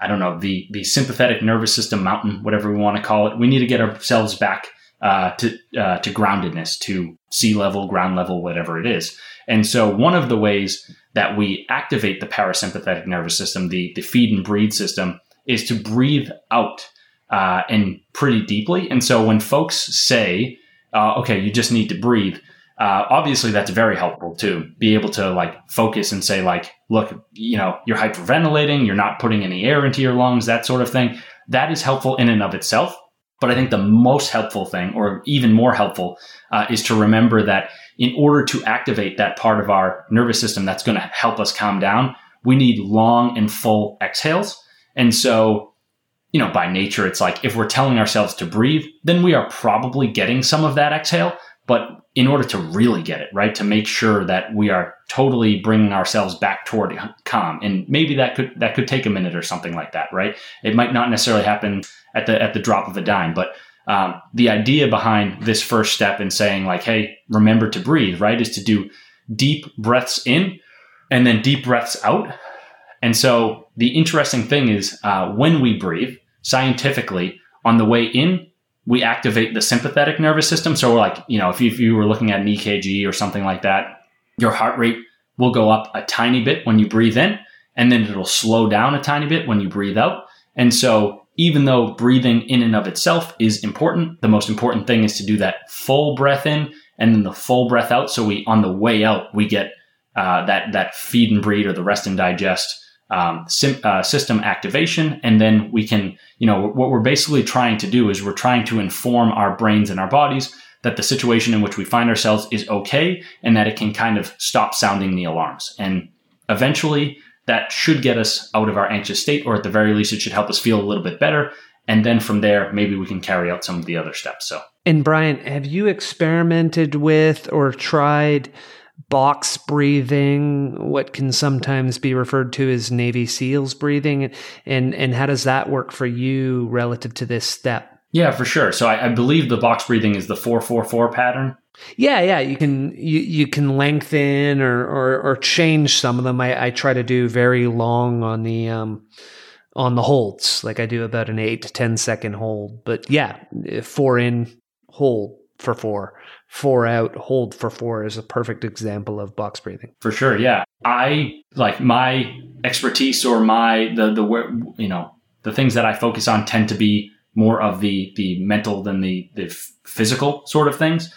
I don't know the the sympathetic nervous system mountain, whatever we want to call it. We need to get ourselves back uh, to uh, to groundedness, to sea level, ground level, whatever it is. And so, one of the ways that we activate the parasympathetic nervous system, the the feed and breed system, is to breathe out uh, and pretty deeply. And so, when folks say, uh, "Okay, you just need to breathe," uh, obviously that's very helpful to be able to like focus and say like look you know you're hyperventilating you're not putting any air into your lungs that sort of thing. That is helpful in and of itself. But i think the most helpful thing or even more helpful uh, is to remember that in order to activate that part of our nervous system that's going to help us calm down we need long and full exhales and so you know by nature it's like if we're telling ourselves to breathe then we are probably getting some of that exhale but in order to really get it right, to make sure that we are totally bringing ourselves back toward calm, and maybe that could that could take a minute or something like that, right? It might not necessarily happen at the at the drop of a dime, but um, the idea behind this first step in saying like, hey, remember to breathe, right, is to do deep breaths in and then deep breaths out. And so the interesting thing is uh, when we breathe scientifically on the way in we activate the sympathetic nervous system. So we're like, you know, if you, if you were looking at an EKG or something like that, your heart rate will go up a tiny bit when you breathe in, and then it'll slow down a tiny bit when you breathe out. And so even though breathing in and of itself is important, the most important thing is to do that full breath in and then the full breath out. So we, on the way out, we get uh, that that feed and breathe or the rest and digest um, sim, uh, system activation, and then we can, you know, what we're basically trying to do is we're trying to inform our brains and our bodies that the situation in which we find ourselves is okay, and that it can kind of stop sounding the alarms, and eventually that should get us out of our anxious state, or at the very least, it should help us feel a little bit better. And then from there, maybe we can carry out some of the other steps. So, and Brian, have you experimented with or tried box breathing, what can sometimes be referred to as Navy SEALs breathing, and and how does that work for you relative to this step? Yeah, for sure. So I, I believe the box breathing is the four four four pattern. Yeah, yeah, you can you, you can lengthen or, or or change some of them. I, I try to do very long on the um on the holds, like I do about an eight to ten second hold. But yeah, four in, hold for four four out, hold for four is a perfect example of box breathing. For sure, yeah. I like my expertise or my the the you know the things that I focus on tend to be more of the the mental than the the physical sort of things.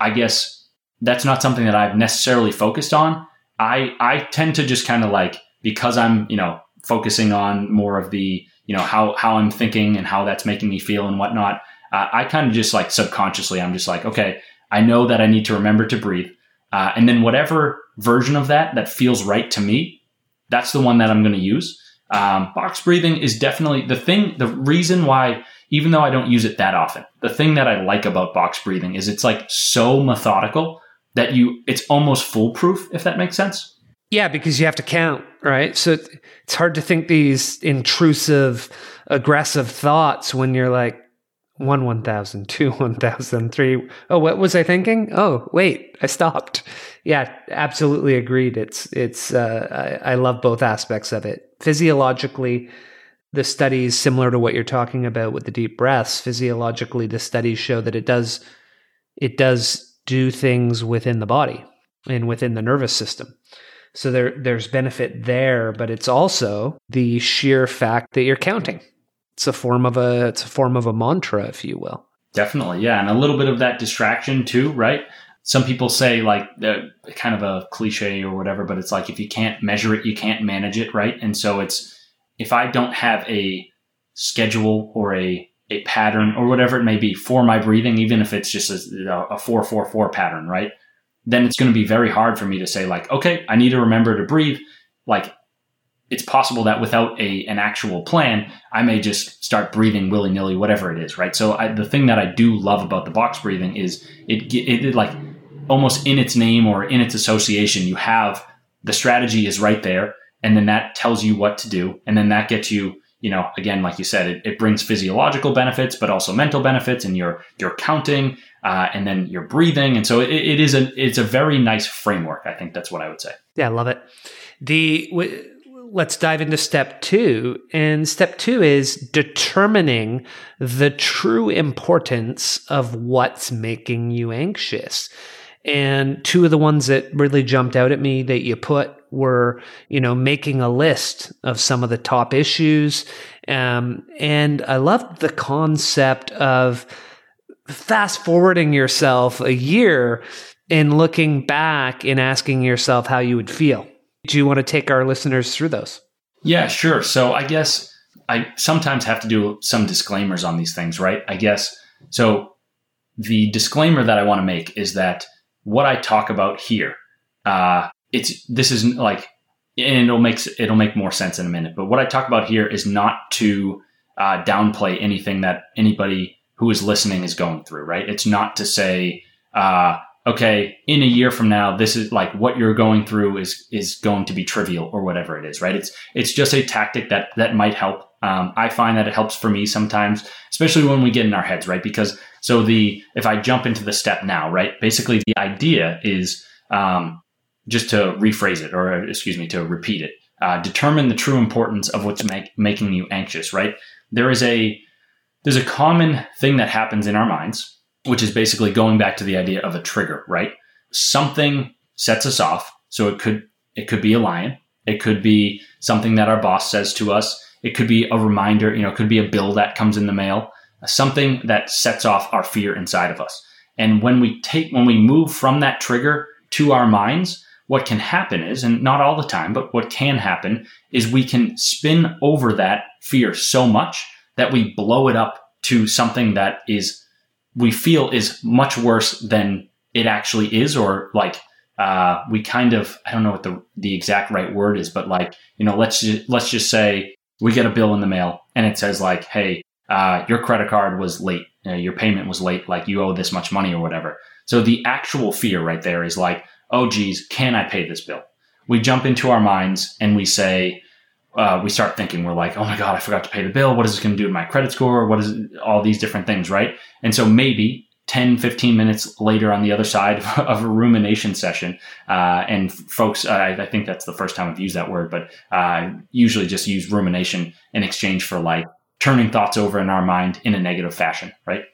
I guess that's not something that I've necessarily focused on. I I tend to just kind of like because I'm you know focusing on more of the you know how how I'm thinking and how that's making me feel and whatnot. Uh, I kind of just like subconsciously I'm just like okay I know that I need to remember to breathe. Uh, and then whatever version of that that feels right to me, that's the one that I'm going to use. Um, box breathing is definitely the thing, the reason why, even though I don't use it that often, the thing that I like about box breathing is it's like so methodical that you, it's almost foolproof, if that makes sense. Yeah, because you have to count, right? So it's hard to think these intrusive, aggressive thoughts when you're like, one one thousand, two one thousand, three. Oh, what was I thinking? Oh, wait, I stopped. Yeah, absolutely agreed. It's it's. Uh, I, I love both aspects of it. Physiologically, the studies similar to what you're talking about with the deep breaths. Physiologically, the studies show that it does it does do things within the body and within the nervous system. So there there's benefit there, but it's also the sheer fact that you're counting it's a form of a it's a form of a mantra, if you will. Definitely, yeah, and a little bit of that distraction too, right? Some people say like uh, kind of a cliche or whatever, but it's like if you can't measure it, you can't manage it, right? And so it's if I don't have a schedule or a a pattern or whatever it may be for my breathing, even if it's just a, a four four four pattern, right? Then it's going to be very hard for me to say like, okay, I need to remember to breathe. Like it's possible that without a an actual plan, I may just start breathing willy nilly, whatever it is, right? So I, the thing that I do love about the box breathing is it, it, it like almost in its name or in its association, you have the strategy is right there, and then that tells you what to do, and then that gets you, you know, again, like you said, it, it brings physiological benefits, but also mental benefits, and you're you're counting, uh, and then you're breathing, and so it, it is a it's a very nice framework. I think that's what I would say. Yeah, I love it. The w- let's dive into step two. And step two is determining the true importance of what's making you anxious. And two of the ones that really jumped out at me that you put were, you know, making a list of some of the top issues. Um, and I loved the concept of fast forwarding yourself a year and looking back and asking yourself how you would feel do you want to take our listeners through those? Yeah, sure. So I guess I sometimes have to do some disclaimers on these things, right? I guess so. The disclaimer that I want to make is that what I talk about here, uh, it's this is like, and it'll make it'll make more sense in a minute. But what I talk about here is not to uh, downplay anything that anybody who is listening is going through, right? It's not to say, uh, okay, in a year from now, this is like what you're going through is is going to be trivial or whatever it is, right? It's it's just a tactic that that might help. Um, I find that it helps for me sometimes, especially when we get in our heads, right? Because so the if I jump into the step now, right? Basically, the idea is um, just to rephrase it, or excuse me, to repeat it. Uh, determine the true importance of what's make, making you anxious, right? There is a there's a common thing that happens in our minds, which is basically going back to the idea of a trigger, right? Something sets us off. So it could it could be a lion, it could be something that our boss says to us, it could be a reminder, you know, it could be a bill that comes in the mail, something that sets off our fear inside of us. And when we take when we move from that trigger to our minds, what can happen is, and not all the time, but what can happen is we can spin over that fear so much that we blow it up to something that is we feel is much worse than it actually is, or like uh, we kind of I don't know what the the exact right word is, but like you know let's just, let's just say we get a bill in the mail and it says like hey uh, your credit card was late, uh, your payment was late, like you owe this much money or whatever. So the actual fear right there is like oh geez, can I pay this bill? We jump into our minds and we say uh, we start thinking we're like, oh my god, I forgot to pay the bill. What is this going to do to my credit score? What is it? all these different things, right? And so maybe 10, 15 minutes later on the other side of a rumination session, uh, and folks, I, I, think that's the first time I've used that word, but uh, usually just use rumination in exchange for like turning thoughts over in our mind in a negative fashion, right?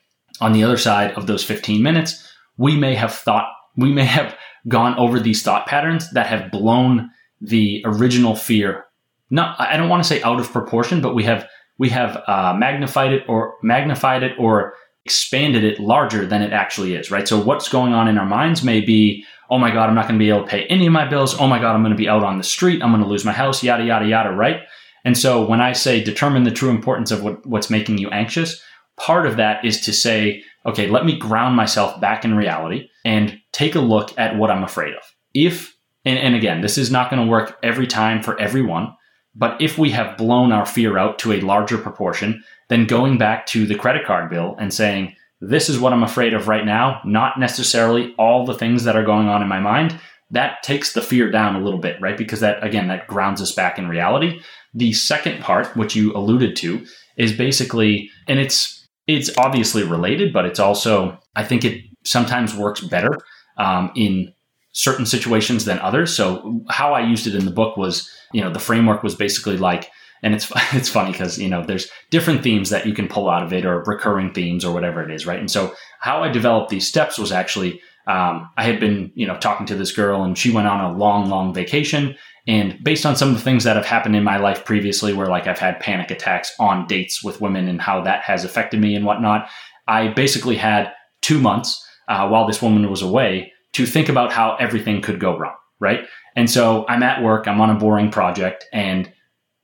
On the other side of those 15 minutes, we may have thought, we may have gone over these thought patterns that have blown the original fear not I don't want to say out of proportion, but we have we have uh, magnified it or magnified it or expanded it larger than it actually is, right? So what's going on in our minds may be, oh my god, I'm not going to be able to pay any of my bills. Oh my god, I'm going to be out on the street. I'm going to lose my house. Yada yada yada, right? And so when I say determine the true importance of what, what's making you anxious, part of that is to say, okay, let me ground myself back in reality and take a look at what I'm afraid of. If and, and again, this is not going to work every time for everyone. But if we have blown our fear out to a larger proportion, then going back to the credit card bill and saying, this is what I'm afraid of right now, not necessarily all the things that are going on in my mind, that takes the fear down a little bit, right? Because that, again, that grounds us back in reality. The second part, which you alluded to, is basically, and it's, it's obviously related, but it's also, I think it sometimes works better um, in certain situations than others. So how I used it in the book was, you know, the framework was basically like, and it's it's funny because you know there's different themes that you can pull out of it or recurring themes or whatever it is, right? And so how I developed these steps was actually um, I had been you know talking to this girl and she went on a long long vacation and based on some of the things that have happened in my life previously, where like I've had panic attacks on dates with women and how that has affected me and whatnot, I basically had two months uh, while this woman was away to think about how everything could go wrong, right? And so I'm at work, I'm on a boring project, and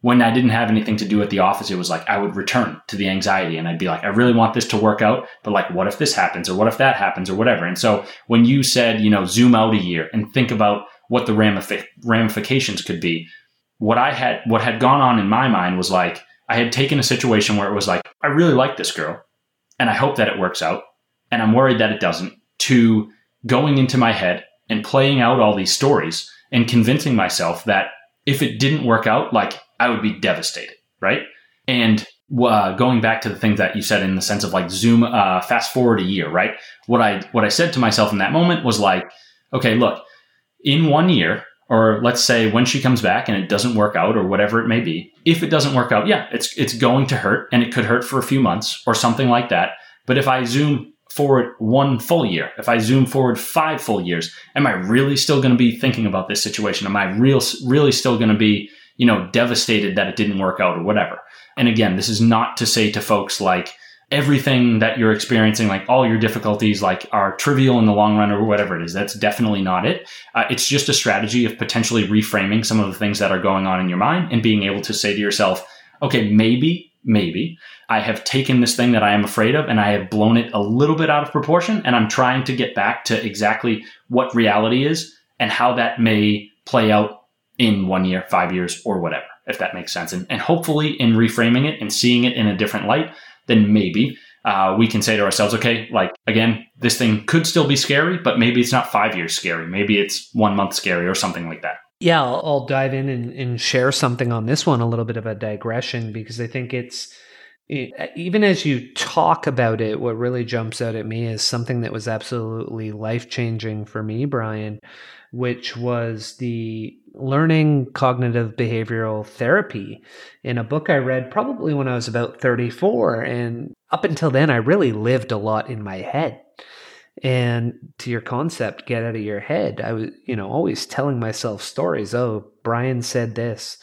when I didn't have anything to do at the office, it was like I would return to the anxiety and I'd be like, I really want this to work out, but like, what if this happens or what if that happens or whatever? And so when you said, you know, zoom out a year and think about what the ramific- ramifications could be, what I had, what had gone on in my mind was like, I had taken a situation where it was like, I really like this girl and I hope that it works out and I'm worried that it doesn't to going into my head and playing out all these stories and convincing myself that if it didn't work out, like I would be devastated, right? And uh, going back to the things that you said in the sense of like zoom, uh, fast forward a year, right? What I what I said to myself in that moment was like, okay, look, in one year, or let's say when she comes back and it doesn't work out, or whatever it may be, if it doesn't work out, yeah, it's it's going to hurt, and it could hurt for a few months or something like that. But if I zoom forward one full year, if I zoom forward five full years, am I really still going to be thinking about this situation? Am I real, really still going to be, you know, devastated that it didn't work out or whatever? And again, this is not to say to folks like everything that you're experiencing, like all your difficulties, like are trivial in the long run or whatever it is. That's definitely not it. Uh, it's just a strategy of potentially reframing some of the things that are going on in your mind and being able to say to yourself, okay, maybe maybe I have taken this thing that I am afraid of and I have blown it a little bit out of proportion. And I'm trying to get back to exactly what reality is and how that may play out in one year, five years, or whatever, if that makes sense. And, and hopefully, in reframing it and seeing it in a different light, then maybe uh, we can say to ourselves, okay, like again, this thing could still be scary, but maybe it's not five years scary. Maybe it's one month scary or something like that. Yeah, I'll, I'll dive in and, and, share something on this one, a little bit of a digression, because I think it's it, even as you talk about it, what really jumps out at me is something that was absolutely life changing for me, Brian, which was the learning cognitive behavioral therapy in a book I read probably when I was about 34. And up until then, I really lived a lot in my head. And to your concept, get out of your head, I was, you know, always telling myself stories. Oh, Brian said this,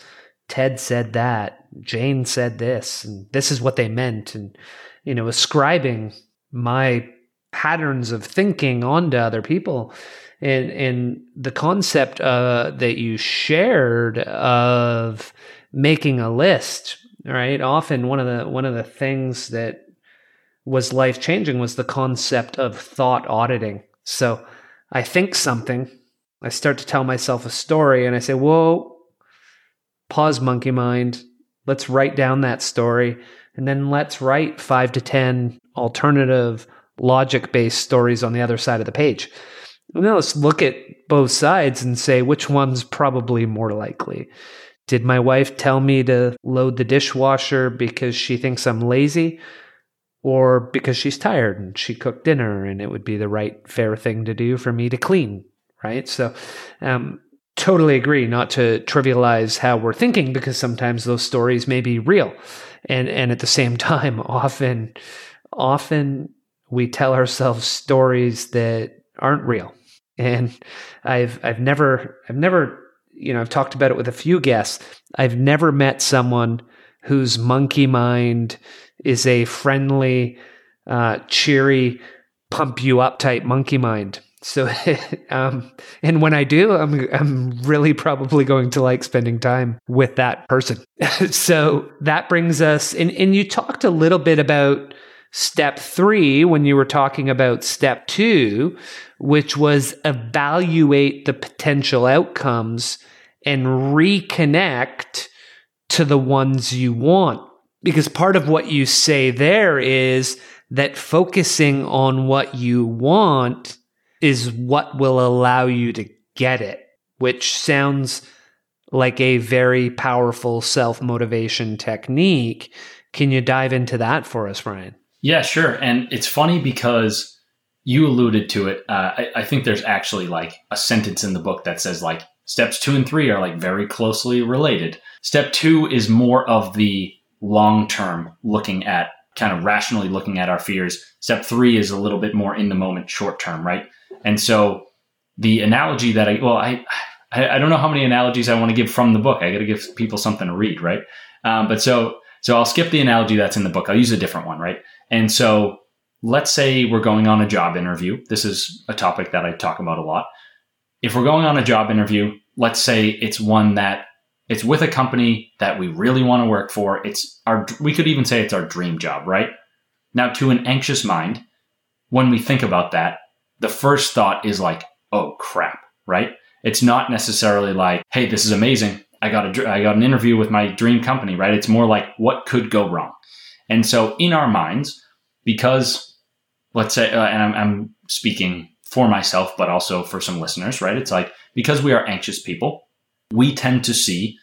Ted said that, Jane said this, and this is what they meant. And, you know, ascribing my patterns of thinking onto other people. And and the concept uh, that you shared of making a list right? Often one of the one of the things that was life changing was the concept of thought auditing so i think something i start to tell myself a story and i say whoa pause monkey mind let's write down that story and then let's write five to ten alternative logic based stories on the other side of the page now let's look at both sides and say which one's probably more likely. Did my wife tell me to load the dishwasher because she thinks I'm lazy? Or because she's tired and she cooked dinner and it would be the right, fair thing to do for me to clean, right? So, um, totally agree not to trivialize how we're thinking because sometimes those stories may be real. And, and at the same time, often, often we tell ourselves stories that aren't real and I've I've never I've never you know I've talked about it with a few guests. I've never met someone whose monkey mind is a friendly, uh, cheery, pump you up type monkey mind. So, um, and when I do, I'm I'm really probably going to like spending time with that person. so that brings us, and and you talked a little bit about step three when you were talking about step two, which was evaluate the potential outcomes and reconnect to the ones you want. Because part of what you say there is that focusing on what you want is what will allow you to get it, which sounds like a very powerful self motivation technique. Can you dive into that for us, Brian? Yeah, sure. And it's funny because you alluded to it. Uh, I, I, think there's actually like a sentence in the book that says like steps two and three are like very closely related. Step two is more of the long term looking at kind of rationally looking at our fears. Step three is a little bit more in the moment, short term, right? And so the analogy that I, well, I, I, don't know how many analogies I want to give from the book. I got to give people something to read, right? Um, but so, so I'll skip the analogy that's in the book. I'll use a different one, right? And so let's say we're going on a job interview. This is a topic that I talk about a lot. If we're going on a job interview, let's say it's one that it's with a company that we really want to work for. It's our we could even say it's our dream job, right? Now to an anxious mind, when we think about that, the first thought is like, "Oh crap," right? It's not necessarily like, "Hey, this is amazing. I got a I got an interview with my dream company," right? It's more like, "What could go wrong?" And so in our minds, because let's say, uh, and I'm, I'm speaking for myself, but also for some listeners, right? It's like because we are anxious people, we tend to see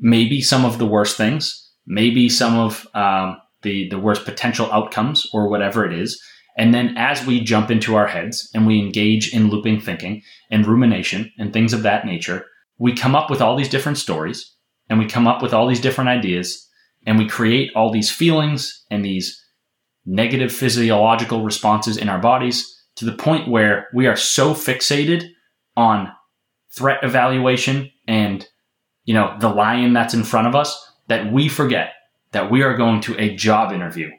maybe some of the worst things, maybe some of um, the the worst potential outcomes, or whatever it is. And then as we jump into our heads and we engage in looping thinking and rumination and things of that nature, we come up with all these different stories and we come up with all these different ideas and we create all these feelings and these negative physiological responses in our bodies to the point where we are so fixated on threat evaluation and you know the lion that's in front of us that we forget that we are going to a job interview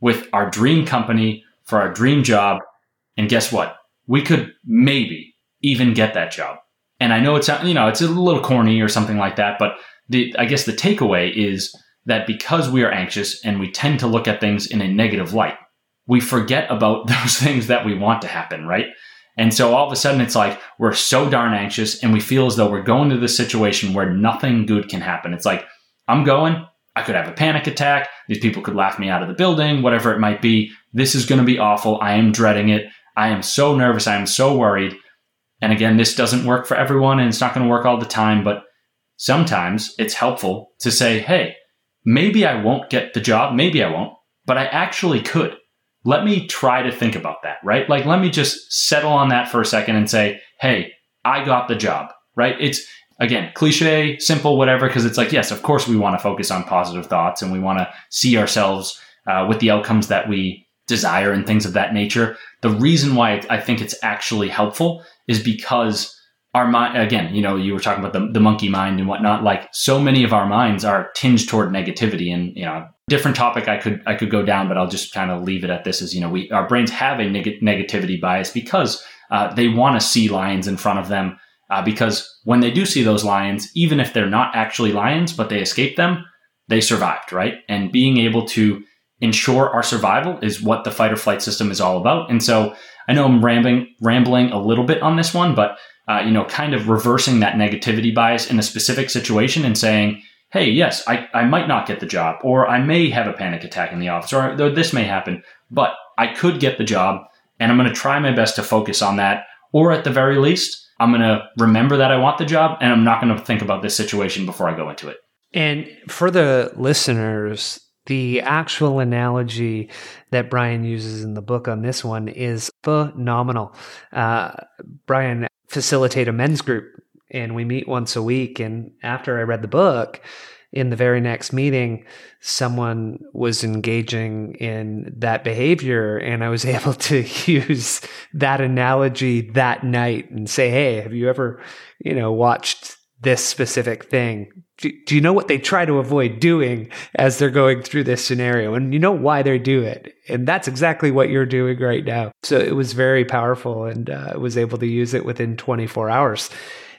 with our dream company for our dream job. And guess what? We could maybe even get that job. And i know it's you know it's a little corny or something like that but the i guess the takeaway is that because we are anxious and we tend to look at things in a negative light, we forget about those things that we want to happen, right? And so all of a sudden it's like we're so darn anxious and we feel as though we're going to this situation where nothing good can happen. It's like, I'm going, I could have a panic attack. These people could laugh me out of the building, whatever it might be. This is going to be awful. I am dreading it. I am so nervous. I am so worried. And again, this doesn't work for everyone and it's not going to work all the time, but sometimes it's helpful to say, Hey, maybe I won't get the job, maybe I won't, but I actually could. Let me try to think about that, right? Like, let me just settle on that for a second and say, hey, I got the job, right? It's again, cliche, simple, whatever, because it's like, yes, of course we want to focus on positive thoughts and we want to see ourselves uh, with the outcomes that we desire and things of that nature. The reason why I think it's actually helpful is because our mind, again, you know, you were talking about the, the monkey mind and whatnot. Like so many of our minds are tinged toward negativity and, you know, different topic I could, I could go down, but I'll just kind of leave it at this is, you know, we, our brains have a neg- negativity bias because uh, they want to see lions in front of them. Uh, because when they do see those lions, even if they're not actually lions, but they escape them, they survived, right? And being able to ensure our survival is what the fight or flight system is all about. And so I know I'm rambling, rambling a little bit on this one, but uh, you know, kind of reversing that negativity bias in a specific situation and saying, hey, yes, I, I might not get the job, or I may have a panic attack in the office, or this may happen, but I could get the job, and I'm going to try my best to focus on that. Or at the very least, I'm going to remember that I want the job, and I'm not going to think about this situation before I go into it. And for the listeners, the actual analogy that Brian uses in the book on this one is phenomenal. Uh, Brian facilitate a men's group and we meet once a week. And after I read the book, in the very next meeting, someone was engaging in that behavior, and I was able to use that analogy that night and say, "Hey, have you ever, you know, watched this specific thing. Do, do, you know what they try to avoid doing as they're going through this scenario? And you know why they do it. And that's exactly what you're doing right now. So it was very powerful and uh, was able to use it within 24 hours.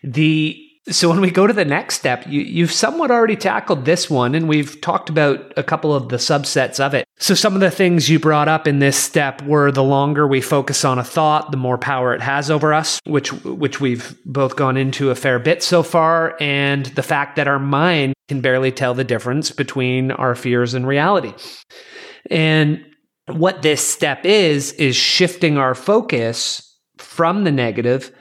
The so when we go to the next step, you, you've somewhat already tackled this one, and we've talked about a couple of the subsets of it. So some of the things you brought up in this step were the longer we focus on a thought, the more power it has over us, which which we've both gone into a fair bit so far, and the fact that our mind can barely tell the difference between our fears and reality. And what this step is is shifting our focus from the negative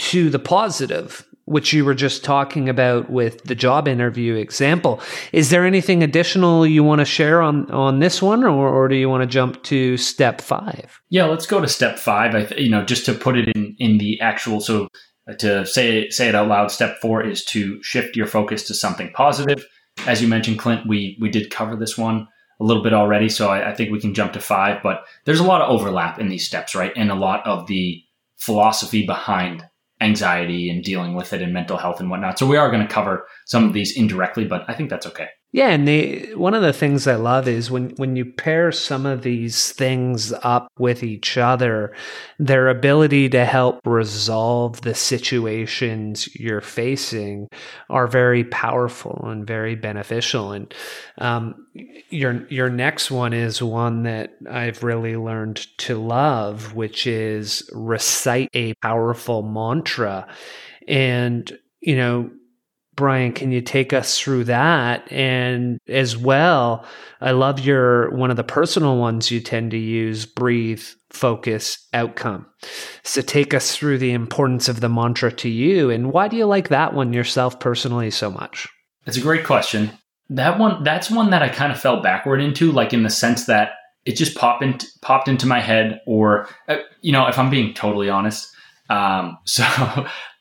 to the positive which you were just talking about with the job interview example. Is there anything additional you want to share on on this one, or, or do you want to jump to step five? Yeah, let's go to step five. I th- you know just to put it in in the actual so uh, to say say it out loud. Step four is to shift your focus to something positive. As you mentioned, Clint, we we did cover this one a little bit already, so I, I think we can jump to five. But there's a lot of overlap in these steps, right? And a lot of the philosophy behind anxiety and dealing with it and mental health and whatnot. So we are going to cover some of these indirectly, but I think that's okay. Yeah, and they, one of the things I love is when when you pair some of these things up with each other, their ability to help resolve the situations you're facing are very powerful and very beneficial. And um, your your next one is one that I've really learned to love, which is recite a powerful mantra, and you know Brian, can you take us through that? And as well, I love your one of the personal ones you tend to use breathe, focus, outcome. So take us through the importance of the mantra to you and why do you like that one yourself personally so much? It's a great question. That one that's one that I kind of fell backward into like in the sense that it just popped in, popped into my head or uh, you know, if I'm being totally honest. Um, so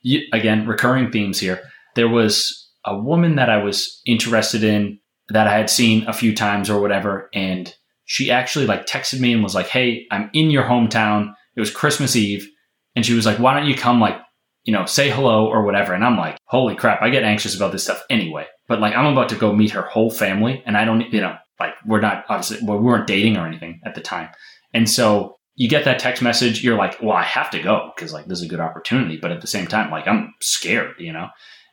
you, again, recurring themes here there was a woman that I was interested in that I had seen a few times or whatever. And she actually like texted me and was like, Hey, I'm in your hometown. It was Christmas Eve. And she was like, Why don't you come like, you know, say hello or whatever? And I'm like, Holy crap, I get anxious about this stuff anyway. But like, I'm about to go meet her whole family. And I don't, you know, like, we're not obviously, well, we weren't dating or anything at the time. And so you get that text message, you're like, Well, I have to go because like this is a good opportunity. But at the same time, like, I'm scared, you know?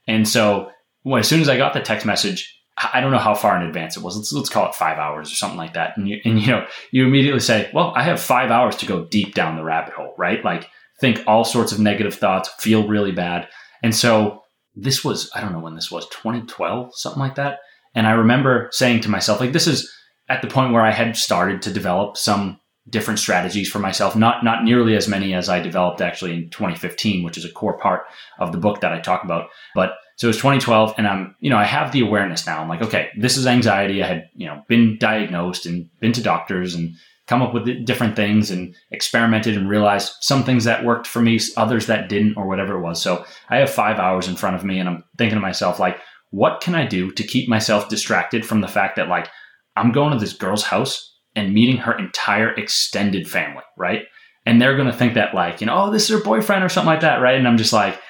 And so well, as soon as I got the text message, I don't know how far in advance it was. Let's let's call it five hours or something like that. And you, and you know, you immediately say, "Well, I have five hours to go deep down the rabbit hole." Right? Like think all sorts of negative thoughts, feel really bad. And so this was I don't know when this was 2012, something like that. And I remember saying to myself, like, this is at the point where I had started to develop some different strategies for myself. Not not nearly as many as I developed actually in 2015, which is a core part of the book that I talk about, but so it was 2012 and I'm, you know, I have the awareness now. I'm like, okay, this is anxiety. I had, you know, been diagnosed and been to doctors and come up with different things and experimented and realized some things that worked for me, others that didn't, or whatever it was. So I have five hours in front of me and I'm thinking to myself, like, what can I do to keep myself distracted from the fact that, like, I'm going to this girl's house and meeting her entire extended family, right? And they're going to think that, like, you know, oh, this is her boyfriend or something like that, right? And I'm just like,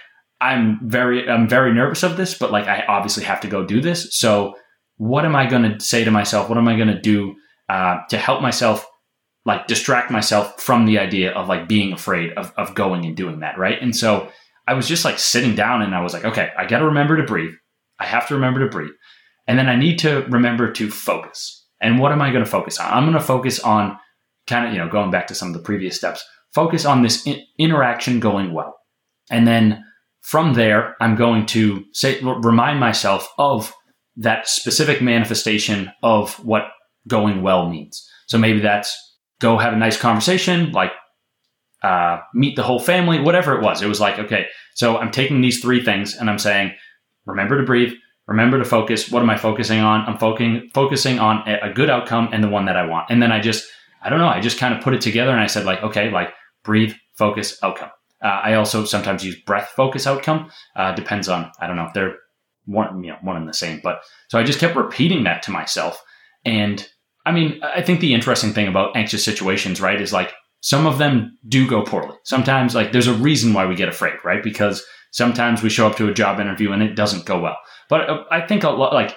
I'm very, I'm very nervous of this, but like, I obviously have to go do this. So, what am I going to say to myself? What am I going to do uh, to help myself like distract myself from the idea of like being afraid of, of going and doing that. Right. And so I was just like sitting down and I was like, okay, I got to remember to breathe. I have to remember to breathe. And then I need to remember to focus. And what am I going to focus on? I'm going to focus on kind of, you know, going back to some of the previous steps, focus on this in- interaction going well. And then from there, I'm going to say, remind myself of that specific manifestation of what going well means. So maybe that's go have a nice conversation, like uh, meet the whole family, whatever it was. It was like, okay, so I'm taking these three things and I'm saying, remember to breathe, remember to focus. What am I focusing on? I'm focusing focusing on a, good outcome and the one that I want. And then I just, I don't know, I just kind of put it together and I said like, okay, like breathe, focus, outcome. Uh, I also sometimes use breath, focus, outcome. Uh, depends on, I don't know, if they're one, you know, one and the same. But so I just kept repeating that to myself and I mean, I think the interesting thing about anxious situations, right, is like some of them do go poorly. Sometimes, like, there's a reason why we get afraid, right? Because sometimes we show up to a job interview and it doesn't go well. But uh, I think a lot, like,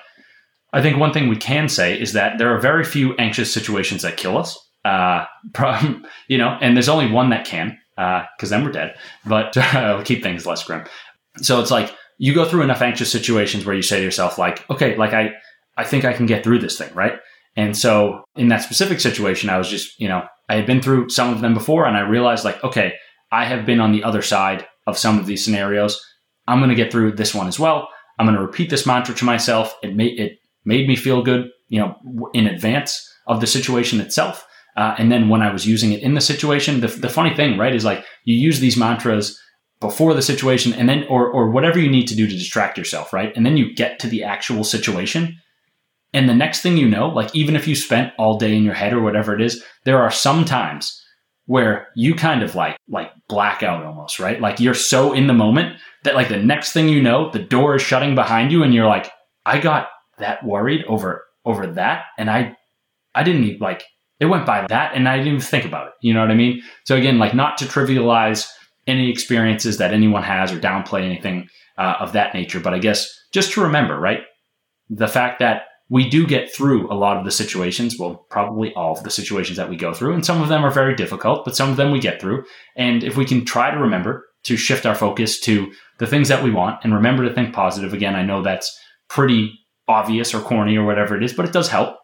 I think one thing we can say is that there are very few anxious situations that kill us. Uh, you know, and there's only one that can, because uh, then we're dead. But keep things less grim. So it's like you go through enough anxious situations where you say to yourself, like, okay, like I, I think I can get through this thing, right? And so in that specific situation, I was just, you know, I had been through some of them before and I realized like, okay, I have been on the other side of some of these scenarios. I'm going to get through this one as well. I'm going to repeat this mantra to myself. It made, it made me feel good, you know, in advance of the situation itself. Uh, and then when I was using it in the situation, the, the funny thing, right, is like you use these mantras before the situation and then, or, or whatever you need to do to distract yourself, right? And then you get to the actual situation and the next thing you know, like even if you spent all day in your head or whatever it is, there are some times where you kind of like like blackout almost, right? Like you're so in the moment that like the next thing you know, the door is shutting behind you and you're like, I got that worried over over that and I I didn't even like it went by that and I didn't even think about it. You know what I mean? So again, like not to trivialize any experiences that anyone has or downplay anything uh, of that nature, but I guess just to remember, right? The fact that we do get through a lot of the situations, well, probably all of the situations that we go through. And some of them are very difficult, but some of them we get through. And if we can try to remember to shift our focus to the things that we want and remember to think positive, again, I know that's pretty obvious or corny or whatever it is, but it does help.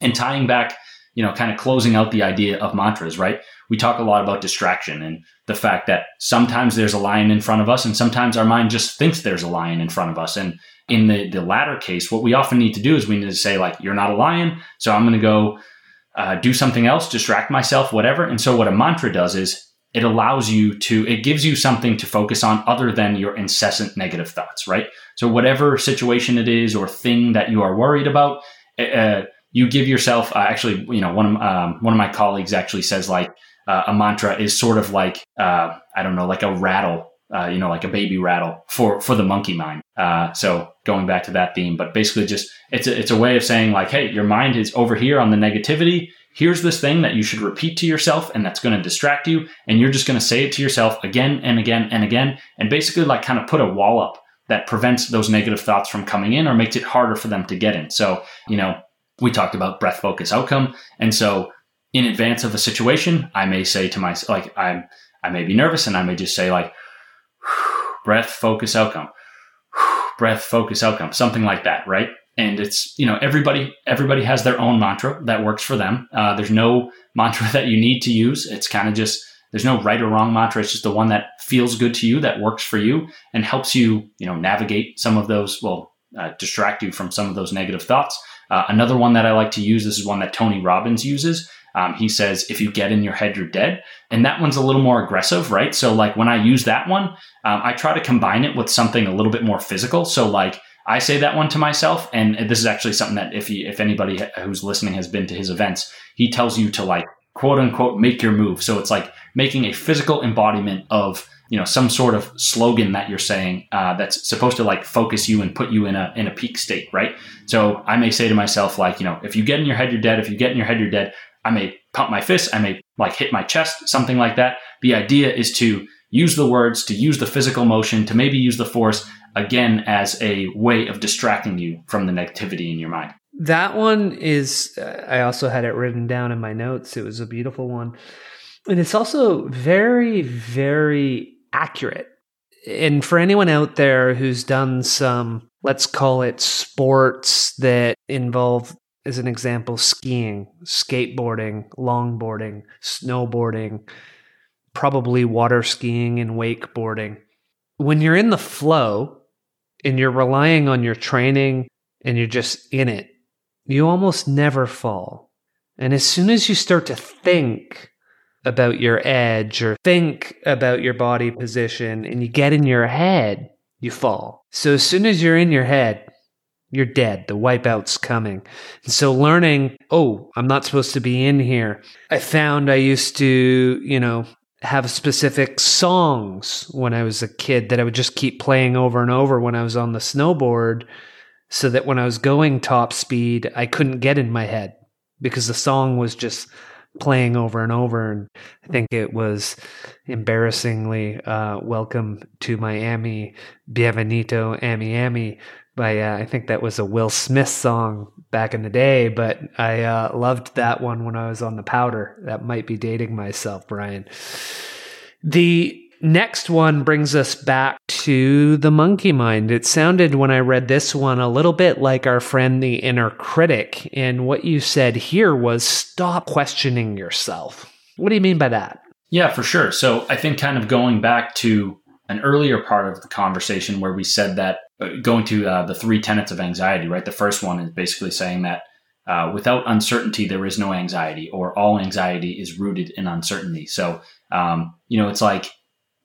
And tying back, you know, kind of closing out the idea of mantras, right? We talk a lot about distraction and the fact that sometimes there's a lion in front of us and sometimes our mind just thinks there's a lion in front of us. And in the, the latter case, what we often need to do is we need to say, like, you're not a lion, so I'm going to go uh, do something else, distract myself, whatever. And so, what a mantra does is it allows you to, it gives you something to focus on other than your incessant negative thoughts, right? So, whatever situation it is or thing that you are worried about, uh, you give yourself, uh, actually, you know, one of, um, one of my colleagues actually says, like, uh, a mantra is sort of like, uh, I don't know, like a rattle uh, you know, like a baby rattle for for the monkey mind. Uh, so going back to that theme, but basically just it's a, it's a way of saying like, hey, your mind is over here on the negativity. Here's this thing that you should repeat to yourself, and that's going to distract you, and you're just going to say it to yourself again and again and again, and basically like kind of put a wall up that prevents those negative thoughts from coming in or makes it harder for them to get in. So you know, we talked about breath focus outcome, and so in advance of a situation, I may say to myself like I'm I may be nervous, and I may just say like breath, focus, outcome, breath, focus, outcome, something like that, right? And it's you know everybody everybody has their own mantra that works for them. Uh, there's no mantra that you need to use. It's kind of just there's no right or wrong mantra. It's just the one that feels good to you, that works for you, and helps you you know navigate some of those. Well, uh, distract you from some of those negative thoughts. Uh, another one that I like to use. This is one that Tony Robbins uses. Um, he says, if you get in your head, you're dead. And that one's a little more aggressive, right? So, like when I use that one, um, I try to combine it with something a little bit more physical. So, like, I say that one to myself, and this is actually something that if you, if anybody who's listening has been to his events, he tells you to like quote unquote make your move. So it's like making a physical embodiment of you know some sort of slogan that you're saying uh, that's supposed to like focus you and put you in a in a peak state, right? So I may say to myself like you know if you get in your head you're dead. If you get in your head you're dead. I may pump my fist. I may like hit my chest, something like that. The idea is to use the words, to use the physical motion, to maybe use the force again as a way of distracting you from the negativity in your mind. That one is, uh, I also had it written down in my notes. It was a beautiful one. And it's also very, very accurate. And for anyone out there who's done some, let's call it sports that involve, as an example, skiing, skateboarding, longboarding, snowboarding, probably water skiing and wakeboarding. When you're in the flow and you're relying on your training and you're just in it, you almost never fall. And as soon as you start to think about your edge or think about your body position and you get in your head, you fall. So as soon as you're in your head, you're dead. The wipeout's coming. And so learning, oh, I'm not supposed to be in here. I found I used to, you know, have specific songs when I was a kid that I would just keep playing over and over when I was on the snowboard so that when I was going top speed, I couldn't get in my head because the song was just playing over and over. And I think it was embarrassingly uh, Welcome to Miami, Bienvenido, Ami Ami by, uh, I think that was a Will Smith song back in the day, but I uh, loved that one when I was on the powder. That might be dating myself, Brian. The next one brings us back to the monkey mind. It sounded when I read this one a little bit like our friend the inner critic. And what you said here was stop questioning yourself. What do you mean by that? Yeah, for sure. So I think kind of going back to an earlier part of the conversation where we said that going to uh, the three tenets of anxiety, right? The first one is basically saying that uh, without uncertainty, there is no anxiety, or all anxiety is rooted in uncertainty. So, um, you know, it's like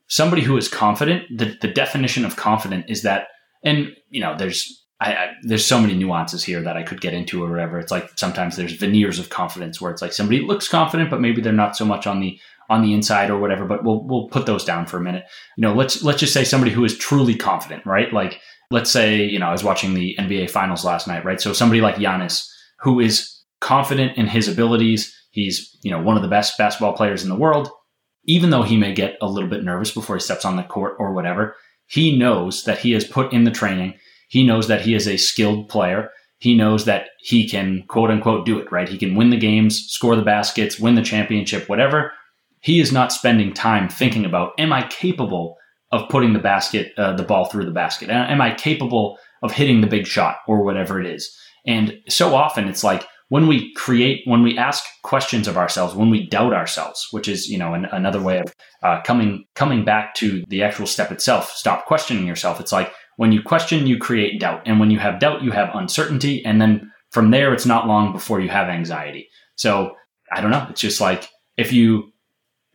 somebody who is confident. The, the definition of confident is that, and you know, there's I, I, there's so many nuances here that I could get into or whatever. It's like sometimes there's veneers of confidence where it's like somebody looks confident, but maybe they're not so much on the on the inside or whatever. But we'll we'll put those down for a minute. You know, let's let's just say somebody who is truly confident, right? Like let's say, you know, I was watching the NBA finals last night, right? So somebody like Giannis, who is confident in his abilities, he's, you know, one of the best basketball players in the world. Even though he may get a little bit nervous before he steps on the court or whatever, he knows that he has put in the training. He knows that he is a skilled player. He knows that he can quote unquote do it, right? He can win the games, score the baskets, win the championship, whatever. He is not spending time thinking about, am I capable of putting the basket, uh, the ball through the basket? Am I capable of hitting the big shot or whatever it is? And so often it's like when we create, when we ask questions of ourselves, when we doubt ourselves, which is you know an, another way of uh, coming coming back to the actual step itself. Stop questioning yourself. It's like when you question, you create doubt, and when you have doubt, you have uncertainty, and then from there, it's not long before you have anxiety. So I don't know. It's just like if you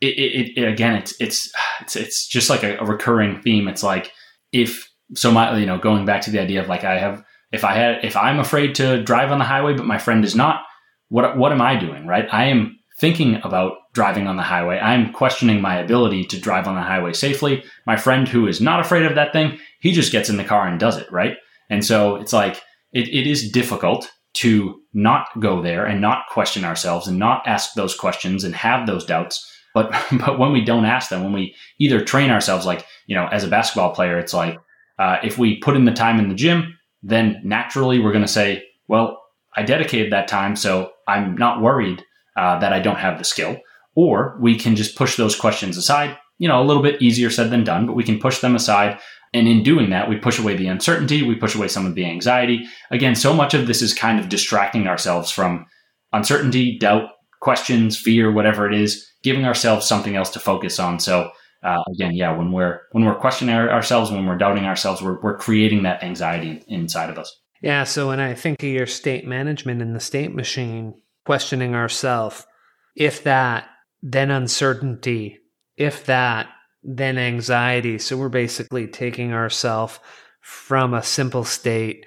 it, it, it, again, it's it's it's it's just like a, a, recurring theme. It's like if so, my you know, going back to the idea of like I have if I had if I'm afraid to drive on the highway, but my friend is not, what what am I doing? Right? I am thinking about driving on the highway. I'm questioning my ability to drive on the highway safely. My friend who is not afraid of that thing, he just gets in the car and does it. Right? And so it's like it, it is difficult to not go there and not question ourselves and not ask those questions and have those doubts but but when we don't ask them, when we either train ourselves, like you know, as a basketball player, it's like uh, if we put in the time in the gym, then naturally we're going to say, well, I dedicated that time, so I'm not worried uh, that I don't have the skill. Or we can just push those questions aside. You know, a little bit easier said than done, but we can push them aside. And in doing that, we push away the uncertainty, we push away some of the anxiety. Again, so much of this is kind of distracting ourselves from uncertainty, doubt, questions, fear, whatever it is, giving ourselves something else to focus on. So uh, again, yeah, when we're when we're questioning ourselves, when we're doubting ourselves, we're we're creating that anxiety inside of us. Yeah. So when I think of your state management in the state machine, questioning ourselves, if that, then uncertainty, if that, then anxiety. So we're basically taking ourselves from a simple state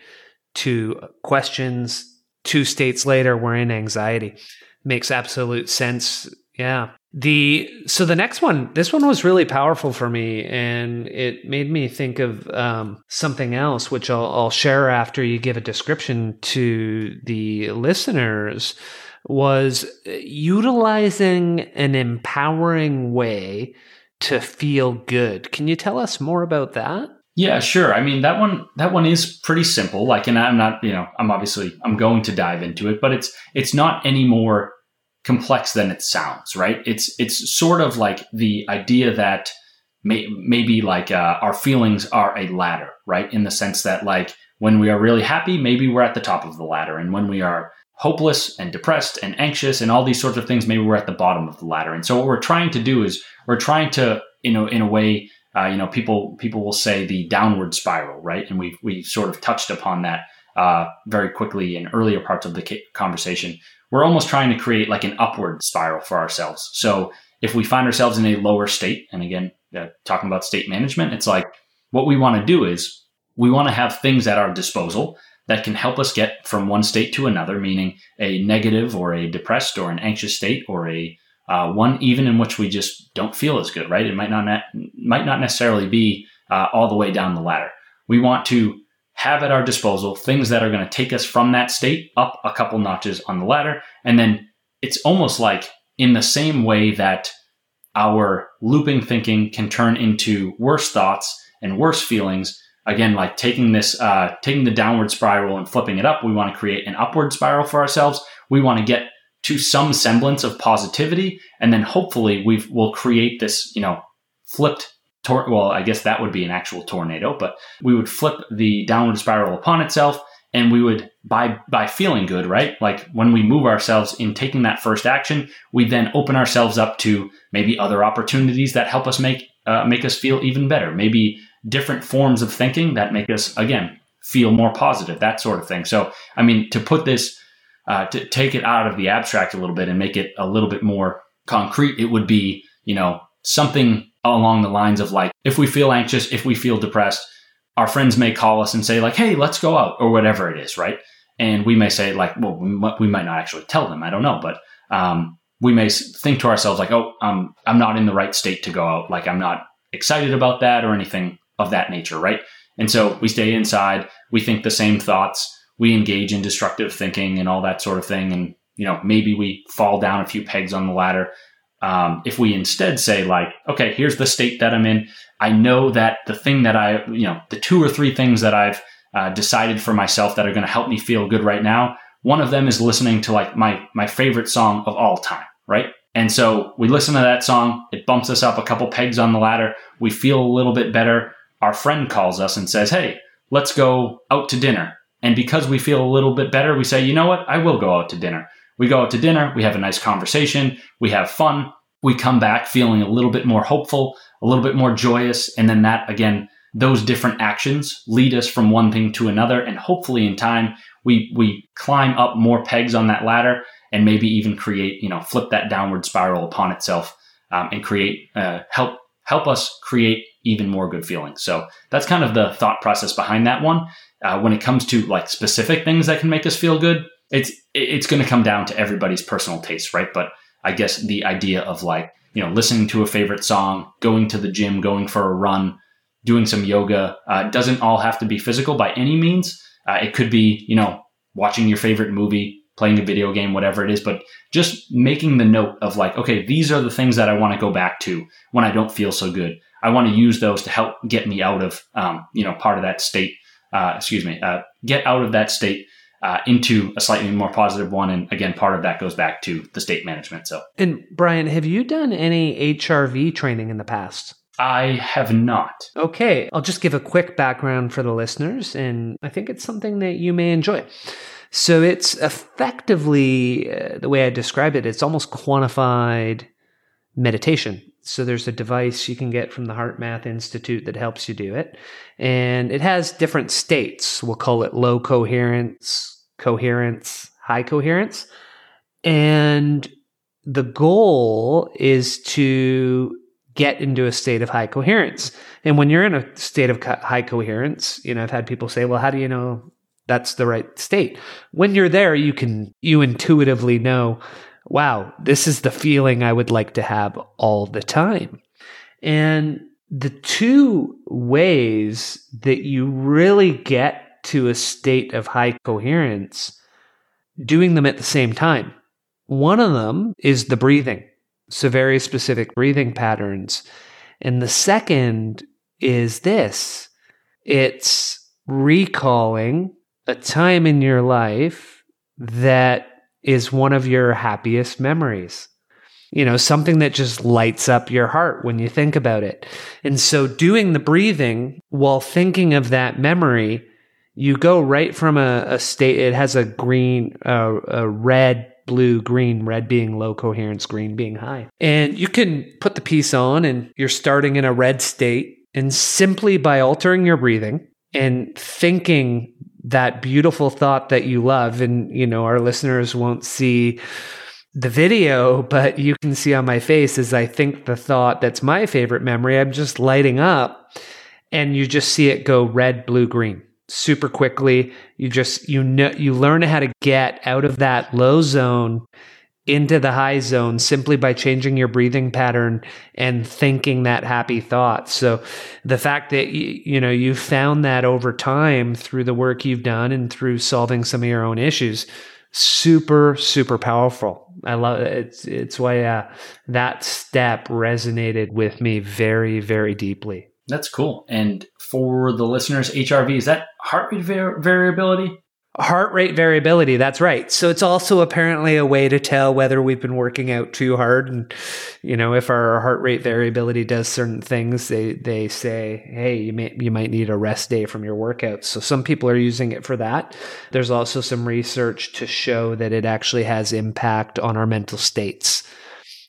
to questions. Two states later, we're in anxiety. Makes absolute sense. Yeah. The so the next one, this one was really powerful for me, and it made me think of um, something else, which I'll, I'll share after you give a description to the listeners. Was utilizing an empowering way to feel good. Can you tell us more about that? Yeah, sure. I mean that one that one is pretty simple. Like and I'm not, you know, I'm obviously I'm going to dive into it, but it's it's not any more complex than it sounds, right? It's it's sort of like the idea that may, maybe like uh, our feelings are a ladder, right? In the sense that like when we are really happy, maybe we're at the top of the ladder, and when we are hopeless and depressed and anxious and all these sorts of things, maybe we're at the bottom of the ladder. And so what we're trying to do is we're trying to, you know, in a way uh, you know, people people will say the downward spiral, right? And we we sort of touched upon that uh, very quickly in earlier parts of the conversation. We're almost trying to create like an upward spiral for ourselves. So if we find ourselves in a lower state, and again, uh, talking about state management, it's like what we want to do is we want to have things at our disposal that can help us get from one state to another, meaning a negative or a depressed or an anxious state or a uh, one even in which we just don't feel as good, right? It might not ne- might not necessarily be uh, all the way down the ladder. We want to have at our disposal things that are going to take us from that state up a couple notches on the ladder, and then it's almost like in the same way that our looping thinking can turn into worse thoughts and worse feelings. Again, like taking this, uh, taking the downward spiral and flipping it up, we want to create an upward spiral for ourselves. We want to get to some semblance of positivity, and then hopefully we will create this, you know, flipped. Tor- well, I guess that would be an actual tornado, but we would flip the downward spiral upon itself, and we would by by feeling good, right? Like when we move ourselves in taking that first action, we then open ourselves up to maybe other opportunities that help us make uh, make us feel even better. Maybe different forms of thinking that make us again feel more positive, that sort of thing. So, I mean, to put this uh, to take it out of the abstract a little bit and make it a little bit more concrete, it would be, you know, something along the lines of like, if we feel anxious, if we feel depressed, our friends may call us and say like, "Hey, let's go out," or whatever it is, right? And we may say like, "Well, we might, we might not actually tell them. I don't know, but um, we may think to ourselves like, "Oh, um, I'm not in the right state to go out. Like, I'm not excited about that or anything of that nature, right?" And so we stay inside. We think the same thoughts we engage in destructive thinking and all that sort of thing. And, you know, maybe we fall down a few pegs on the ladder. Um, if we instead say, like, okay, here's the state that I'm in. I know that the thing that I, you know, the two or three things that I've uh, decided for myself that are going to help me feel good right now. One of them is listening to like my my favorite song of all time, right? And so we listen to that song. It bumps us up a couple pegs on the ladder. We feel a little bit better. Our friend calls us and says, "Hey, let's go out to dinner." And because we feel a little bit better, we say, you know what? I will go out to dinner. We go out to dinner, we have a nice conversation, we have fun, we come back feeling a little bit more hopeful, a little bit more joyous. And then that, again, those different actions lead us from one thing to another. And hopefully in time, we, we climb up more pegs on that ladder and maybe even create, you know, flip that downward spiral upon itself um, and create, uh, help, help us create even more good feelings. So that's kind of the thought process behind that one. Uh, when it comes to like specific things that can make us feel good, it's it's going to come down to everybody's personal taste, right? But I guess the idea of like you know listening to a favorite song, going to the gym, going for a run, doing some yoga uh, doesn't all have to be physical by any means. Uh, it could be you know watching your favorite movie, playing a video game, whatever it is, but just making the note of like, okay, these are the things that I want to go back to when I don't feel so good. I want to use those to help get me out of, um, you know, part of that state uh, excuse me, uh, get out of that state uh, into a slightly more positive one. And again, part of that goes back to the state management. So, and Brian, have you done any HRV training in the past? I have not. Okay, I'll just give a quick background for the listeners, and I think it's something that you may enjoy. So, it's effectively uh, the way I describe it, it's almost quantified meditation. So there's a device you can get from the HeartMath Institute that helps you do it. And it has different states. We'll call it low coherence, coherence, high coherence. And the goal is to get into a state of high coherence. And when you're in a state of high coherence, you know, I've had people say, well, how do you know that's the right state? When you're there, you can, you intuitively know wow, this is the feeling I would like to have all the time. And the two ways that you really get to a state of high coherence, doing them at the same time. One of them is the breathing, so very specific breathing patterns. And the second is this it's recalling a time in your life that is one of your happiest memories. You know, something that just lights up your heart when you think about it. And so doing the breathing while thinking of that memory, you go right from a, a state, it has a green, uh, a red, blue, green, red being low coherence, green being high. And you can put the piece on and you're starting in a red state. And simply by altering your breathing and thinking that beautiful thought that you love. And you know our listeners won't see the video but you can see on my face as i think the thought that's my favorite memory. I'm just lighting up and you just see it go red blue green super quickly. You just you know you learn how to get out of that low zone into the high zone simply by changing your breathing pattern and thinking that happy thought. So the fact that you, you know you found that over time through the work you've done and through solving some of your own issues super super powerful. I love it. It's it's why uh, that step resonated with me very very deeply. That's cool. And for the listeners, HRV is that heart rate var- variability? Heart rate variability, that's right. So it's also apparently a way to tell whether we've been working out too hard. And, you know, if our heart rate variability does certain things, they, they say, hey, you may, you might need a rest day from your workouts. So some people are using it for that. There's also some research to show that it actually has impact on our mental states.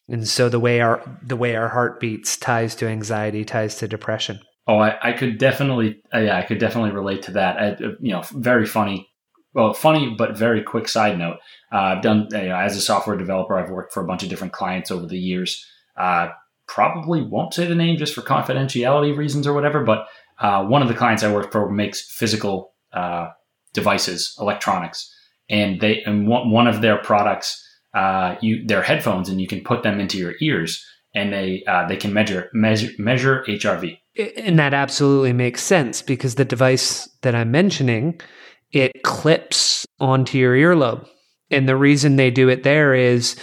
And so the way our, the way our heart beats ties to anxiety, ties to depression. Oh, I, I could definitely, uh, yeah, I could definitely relate to that. I, uh, you know, very funny well, funny but very quick side note. Uh, I've done you know, as a software developer. I've worked for a bunch of different clients over the years. Uh, probably won't say the name just for confidentiality reasons or whatever. But uh, one of the clients I work for makes physical uh, devices, electronics, and they and one of their products, uh, you their headphones, and you can put them into your ears, and they uh, they can measure measure measure HRV. And that absolutely makes sense because the device that I'm mentioning it clips onto your earlobe. And the reason they do it there is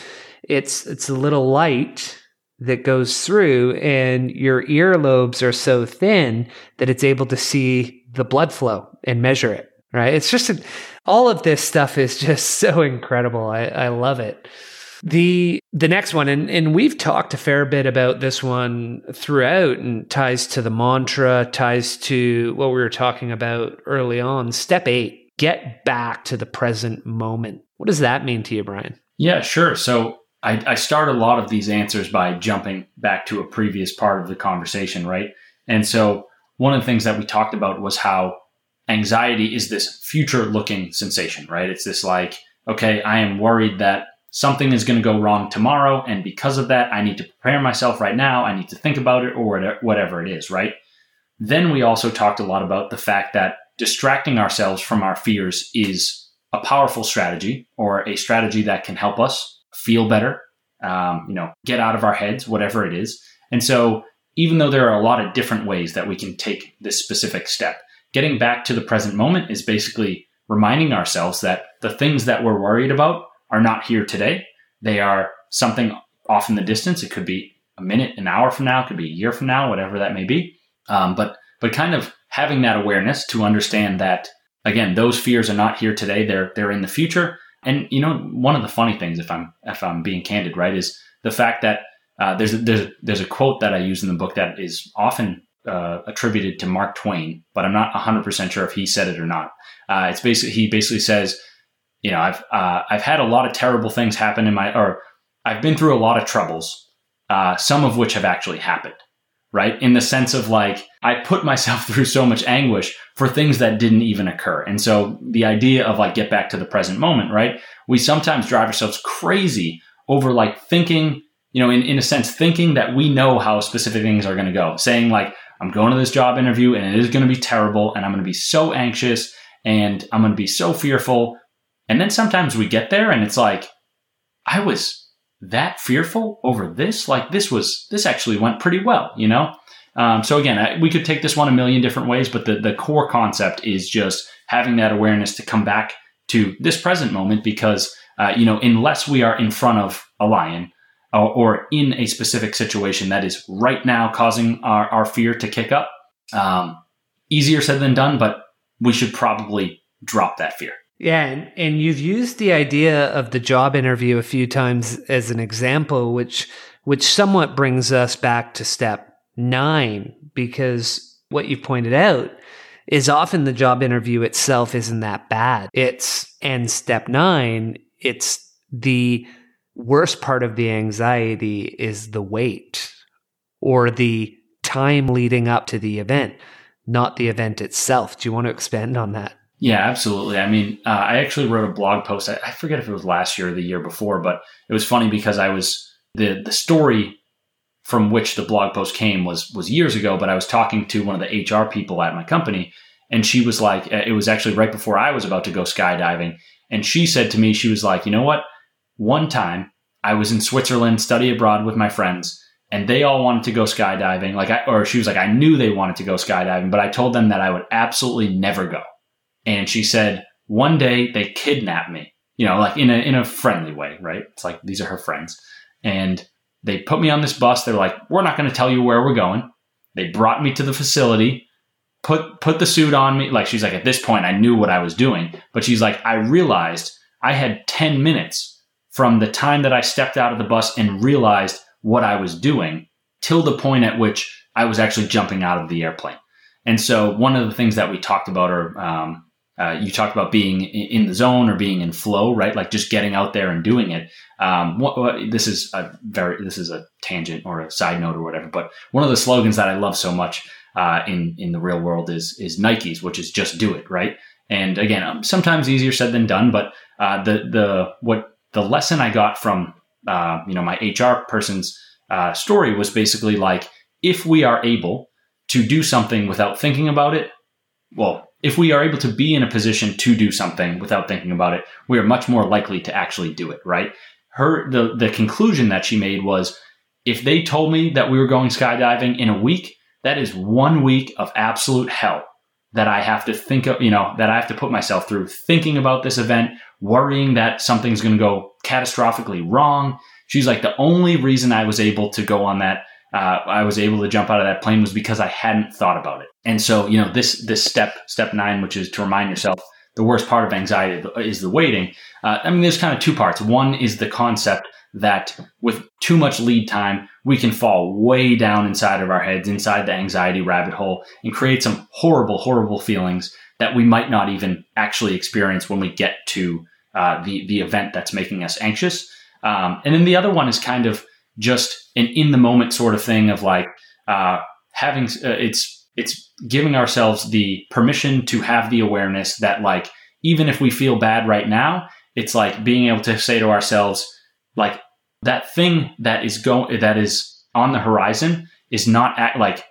it's it's a little light that goes through and your earlobes are so thin that it's able to see the blood flow and measure it right? It's just a, all of this stuff is just so incredible. I, I love it. The the next one and, and we've talked a fair bit about this one throughout and ties to the mantra ties to what we were talking about early on step eight get back to the present moment. What does that mean to you, Brian? Yeah, sure. So I, I start a lot of these answers by jumping back to a previous part of the conversation, right? And so one of the things that we talked about was how anxiety is this future looking sensation, right? It's this like, okay, I am worried that something is going to go wrong tomorrow. And because of that, I need to prepare myself right now. I need to think about it or whatever it is, right? Then we also talked a lot about the fact that distracting ourselves from our fears is a powerful strategy or a strategy that can help us feel better, um, you know, get out of our heads, whatever it is. And so, even though there are a lot of different ways that we can take this specific step, getting back to the present moment is basically reminding ourselves that the things that we're worried about are not here today. They are something off in the distance. It could be a minute, an hour from now, it could be a year from now, whatever that may be. Um, but but kind of having that awareness to understand that again, those fears are not here today; they're they're in the future. And you know, one of the funny things, if I'm if I'm being candid, right, is the fact that uh, there's a, there's a, there's a quote that I use in the book that is often uh, attributed to Mark Twain, but I'm not 100 percent sure if he said it or not. Uh, it's basically he basically says, you know, I've uh, I've had a lot of terrible things happen in my, or I've been through a lot of troubles, uh, some of which have actually happened right? In the sense of like, I put myself through so much anguish for things that didn't even occur. And so the idea of like, get back to the present moment, right? We sometimes drive ourselves crazy over like thinking, you know, in, in a sense, thinking that we know how specific things are going to go, saying like, I'm going to this job interview and it is going to be terrible and I'm going to be so anxious and I'm going to be so fearful. And then sometimes we get there and it's like, I was that fearful over this? Like this was, this actually went pretty well, you know? Um, so again, I, we could take this one a million different ways, but the, the core concept is just having that awareness to come back to this present moment because, uh, you know, unless we are in front of a lion or, or, in a specific situation that is right now causing our, our fear to kick up, um, easier said than done, but we should probably drop that fear. Yeah, and, and you've used the idea of the job interview a few times as an example, which which somewhat brings us back to step nine, because what you've pointed out is often the job interview itself isn't that bad. It's and step nine, it's the worst part of the anxiety is the wait or the time leading up to the event, not the event itself. Do you want to expand on that? Yeah, absolutely. I mean, uh, I actually wrote a blog post. I, I, forget if it was last year or the year before, but it was funny because I was the the story from which the blog post came was was years ago. But I was talking to one of the HR people at my company, and she was like, uh, it was actually right before I was about to go skydiving, and she said to me, she was like, you know what? One time I was in Switzerland, study abroad with my friends, and they all wanted to go skydiving. Like, I, or she was like, I knew they wanted to go skydiving, but I told them that I would absolutely never go and she said one day they kidnapped me you know like in a in a friendly way right it's like these are her friends and they put me on this bus. They're like we're not going to tell you where we're going. They brought me to the facility put put the suit on me. Like she's like at this point i knew what i was doing. But she's like i realized i had 10 minutes from the time that i stepped out of the bus and realized what i was doing till the point at which i was actually jumping out of the airplane. And so one of the things that we talked about are um, uh, you talked about being in the zone or being in flow, right? Like just getting out there and doing it. Um, what, what, this is a very this is a tangent or a side note or whatever. But one of the slogans that I love so much uh, in in the real world is is Nike's, which is just do it, right? And again, um, sometimes easier said than done. But uh, the the what the lesson I got from uh, you know my HR person's uh, story was basically like if we are able to do something without thinking about it, well, if we are able to be in a position to do something without thinking about it, we are much more likely to actually do it, right? Her the the conclusion that she made was if they told me that we were going skydiving in a week, that is one week of absolute hell that I have to think of, you know, that I have to put myself through thinking about this event, worrying that something's going to go catastrophically wrong. She's like the only reason I was able to go on that uh, I was able to jump out of that plane was because I hadn't thought about it. And so, you know, this this step step nine, which is to remind yourself the worst part of anxiety is the waiting. Uh, I mean, there's kind of two parts. One is the concept that with too much lead time, we can fall way down inside of our heads, inside the anxiety rabbit hole, and create some horrible, horrible feelings that we might not even actually experience when we get to uh, the the event that's making us anxious. Um, and then the other one is kind of just an in the moment sort of thing of like uh, having uh, it's it's giving ourselves the permission to have the awareness that like even if we feel bad right now it's like being able to say to ourselves like that thing that is going that is on the horizon is not at, like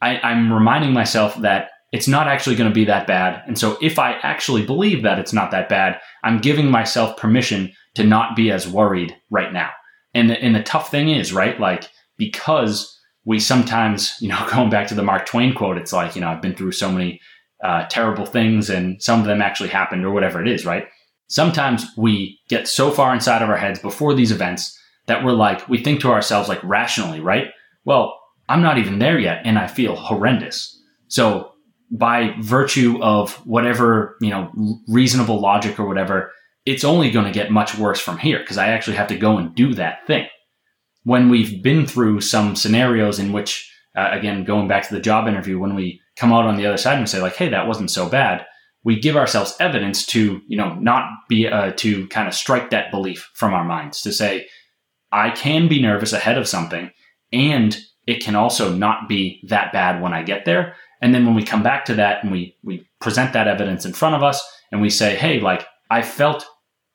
I, i'm reminding myself that it's not actually going to be that bad. And so if i actually believe that it's not that bad i'm giving myself permission to not be as worried right now and the, and the tough thing is, right? Like, because we sometimes, you know, going back to the Mark Twain quote, it's like, you know, I've been through so many uh, terrible things and some of them actually happened or whatever it is, right? Sometimes we get so far inside of our heads before these events that we're like, we think to ourselves, like, rationally, right? Well, I'm not even there yet and I feel horrendous. So, by virtue of whatever, you know, reasonable logic or whatever, it's only going to get much worse from here because I actually have to go and do that thing. When we've been through some scenarios in which, uh, again, going back to the job interview, when we come out on the other side and say like, "Hey, that wasn't so bad," we give ourselves evidence to, you know, not be uh, to kind of strike that belief from our minds to say, "I can be nervous ahead of something, and it can also not be that bad when I get there." And then when we come back to that and we we present that evidence in front of us and we say, "Hey, like I felt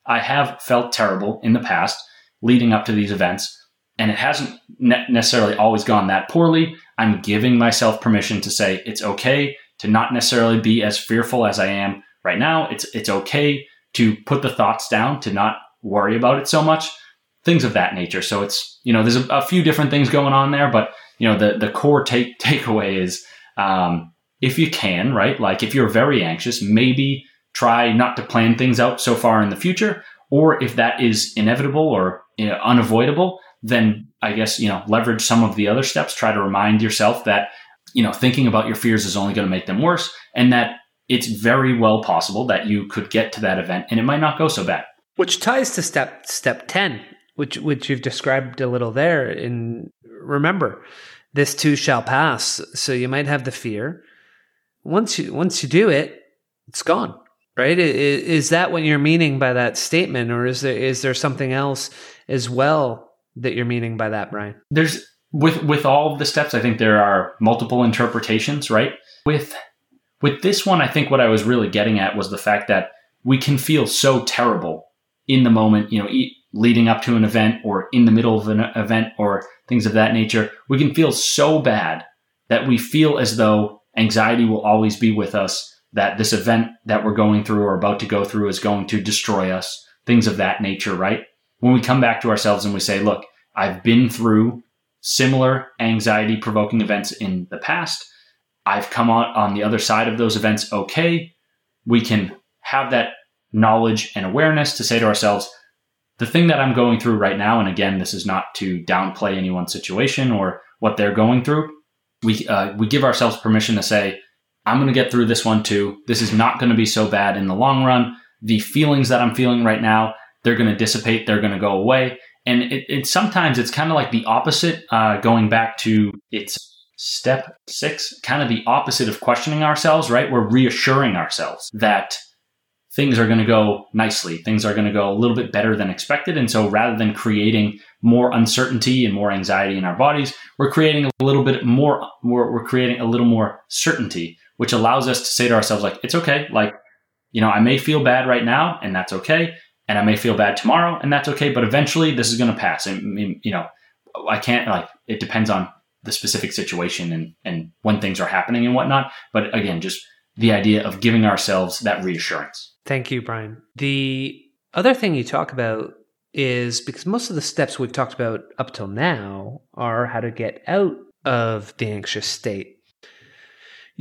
I have felt terrible in the past leading up to these events, and it hasn't ne- necessarily always gone that poorly. I'm giving myself permission to say it's okay to not necessarily be as fearful as I am right now. It's it's okay to put the thoughts down, to not worry about it so much. things of that nature. So it's, you know, there's a, a few different things going on there, but, you know, the, the core take, takeaway is, um, if you can, right? Like if you're very anxious, maybe try not to plan things out so far in the future. Or if that is inevitable or you know, unavoidable, then I guess, you know, leverage some of the other steps. Try to remind yourself that, you know, thinking about your fears is only going to make them worse and that it's very well possible that you could get to that event and it might not go so bad. Which ties to step step 10, which which you've described a little there. And remember, this too shall pass. So you might have the fear. Once you once you do it, it's gone. Right? Is that what you're meaning by that statement, or is there is there something else as well that you're meaning by that, Brian? There's with with all of the steps, I think there are multiple interpretations, right? With with this one, I think what I was really getting at was the fact that we can feel so terrible in the moment, you know, leading up to an event or in the middle of an event or things of that nature. We can feel so bad that we feel as though anxiety will always be with us, that this event that we're going through or about to go through is going to destroy us, things of that nature, right? When we come back to ourselves and we say, look, I've been through similar anxiety provoking events in the past. I've come on on the other side of those events okay. We can have that knowledge and awareness to say to ourselves, the thing that I'm going through right now, and again, this is not to downplay anyone's situation or what they're going through. We uh, we give ourselves permission to say, I'm going to get through this one too. This is not going to be so bad in the long run. The feelings that I'm feeling right now, they're going to dissipate. They're going to go away. And it, it sometimes it's kind of like the opposite. Uh, going back to its Step six, kind of the opposite of questioning ourselves, right? We're reassuring ourselves that things are going to go nicely. Things are going to go a little bit better than expected. And so rather than creating more uncertainty and more anxiety in our bodies, we're creating a little bit more, more we're creating a little more certainty, which allows us to say to ourselves, like, it's okay. Like, you know, I may feel bad right now and that's okay. And I may feel bad tomorrow and that's okay. But eventually this is going to pass. And, you know, I can't like, it depends on the specific situation and, and when things are happening and whatnot. But again, just the idea of giving ourselves that reassurance. Thank you, Brian. The other thing you talk about is because most of the steps we've talked about up till now are how to get out of the anxious state.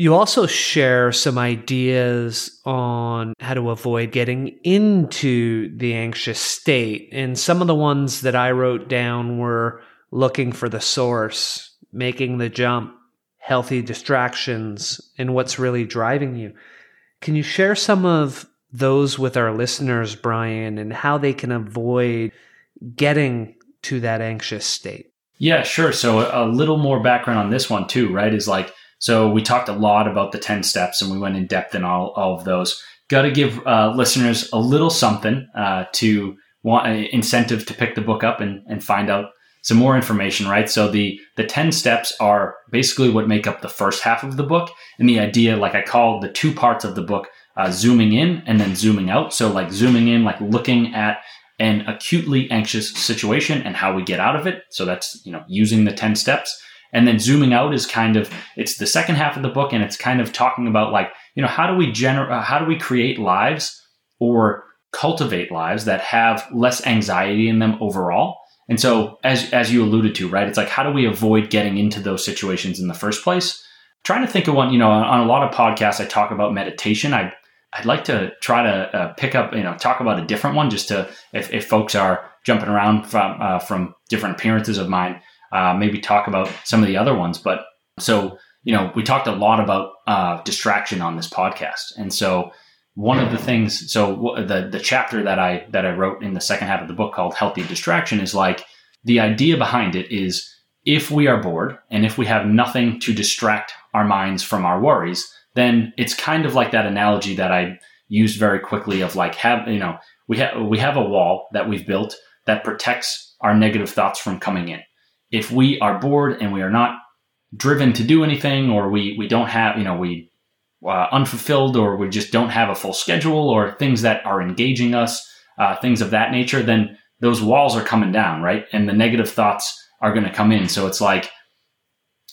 You also share some ideas on how to avoid getting into the anxious state. And some of the ones that I wrote down were looking for the source, making the jump, healthy distractions, and what's really driving you. Can you share some of those with our listeners, Brian, and how they can avoid getting to that anxious state? Yeah, sure. So, a little more background on this one, too, right? Is like, so we talked a lot about the 10 steps and we went in depth in all, all of those. Got to give uh, listeners a little something uh, to want an uh, incentive to pick the book up and, and find out some more information, right? So the the 10 steps are basically what make up the first half of the book. And the idea, like I call the two parts of the book, uh, zooming in and then zooming out. So like zooming in, like looking at an acutely anxious situation and how we get out of it. So that's, you know, using the 10 steps. And then zooming out is kind of, it's the second half of the book and it's kind of talking about like, you know, how do we generate, uh, how do we create lives or cultivate lives that have less anxiety in them overall? And so, as as you alluded to, right, it's like how do we avoid getting into those situations in the first place? trying to think of one. You know, on, on, a lot of podcasts, I talk about meditation. I I'd like to try to uh, pick up, you know, talk about a different one, just to if, if folks are jumping around from uh, from different appearances of mine, uh, maybe talk about some of the other ones. But so you know, we talked a lot about uh, distraction on this podcast, and so one of the things so the the chapter that i that i wrote in the second half of the book called healthy distraction is like the idea behind it is if we are bored and if we have nothing to distract our minds from our worries then it's kind of like that analogy that i used very quickly of like have you know we have we have a wall that we've built that protects our negative thoughts from coming in if we are bored and we are not driven to do anything or we we don't have you know we uh, unfulfilled or we just don't have a full schedule or things that are engaging us, uh, things of that nature, then those walls are coming down, right? And the negative thoughts are going to come in. So it's like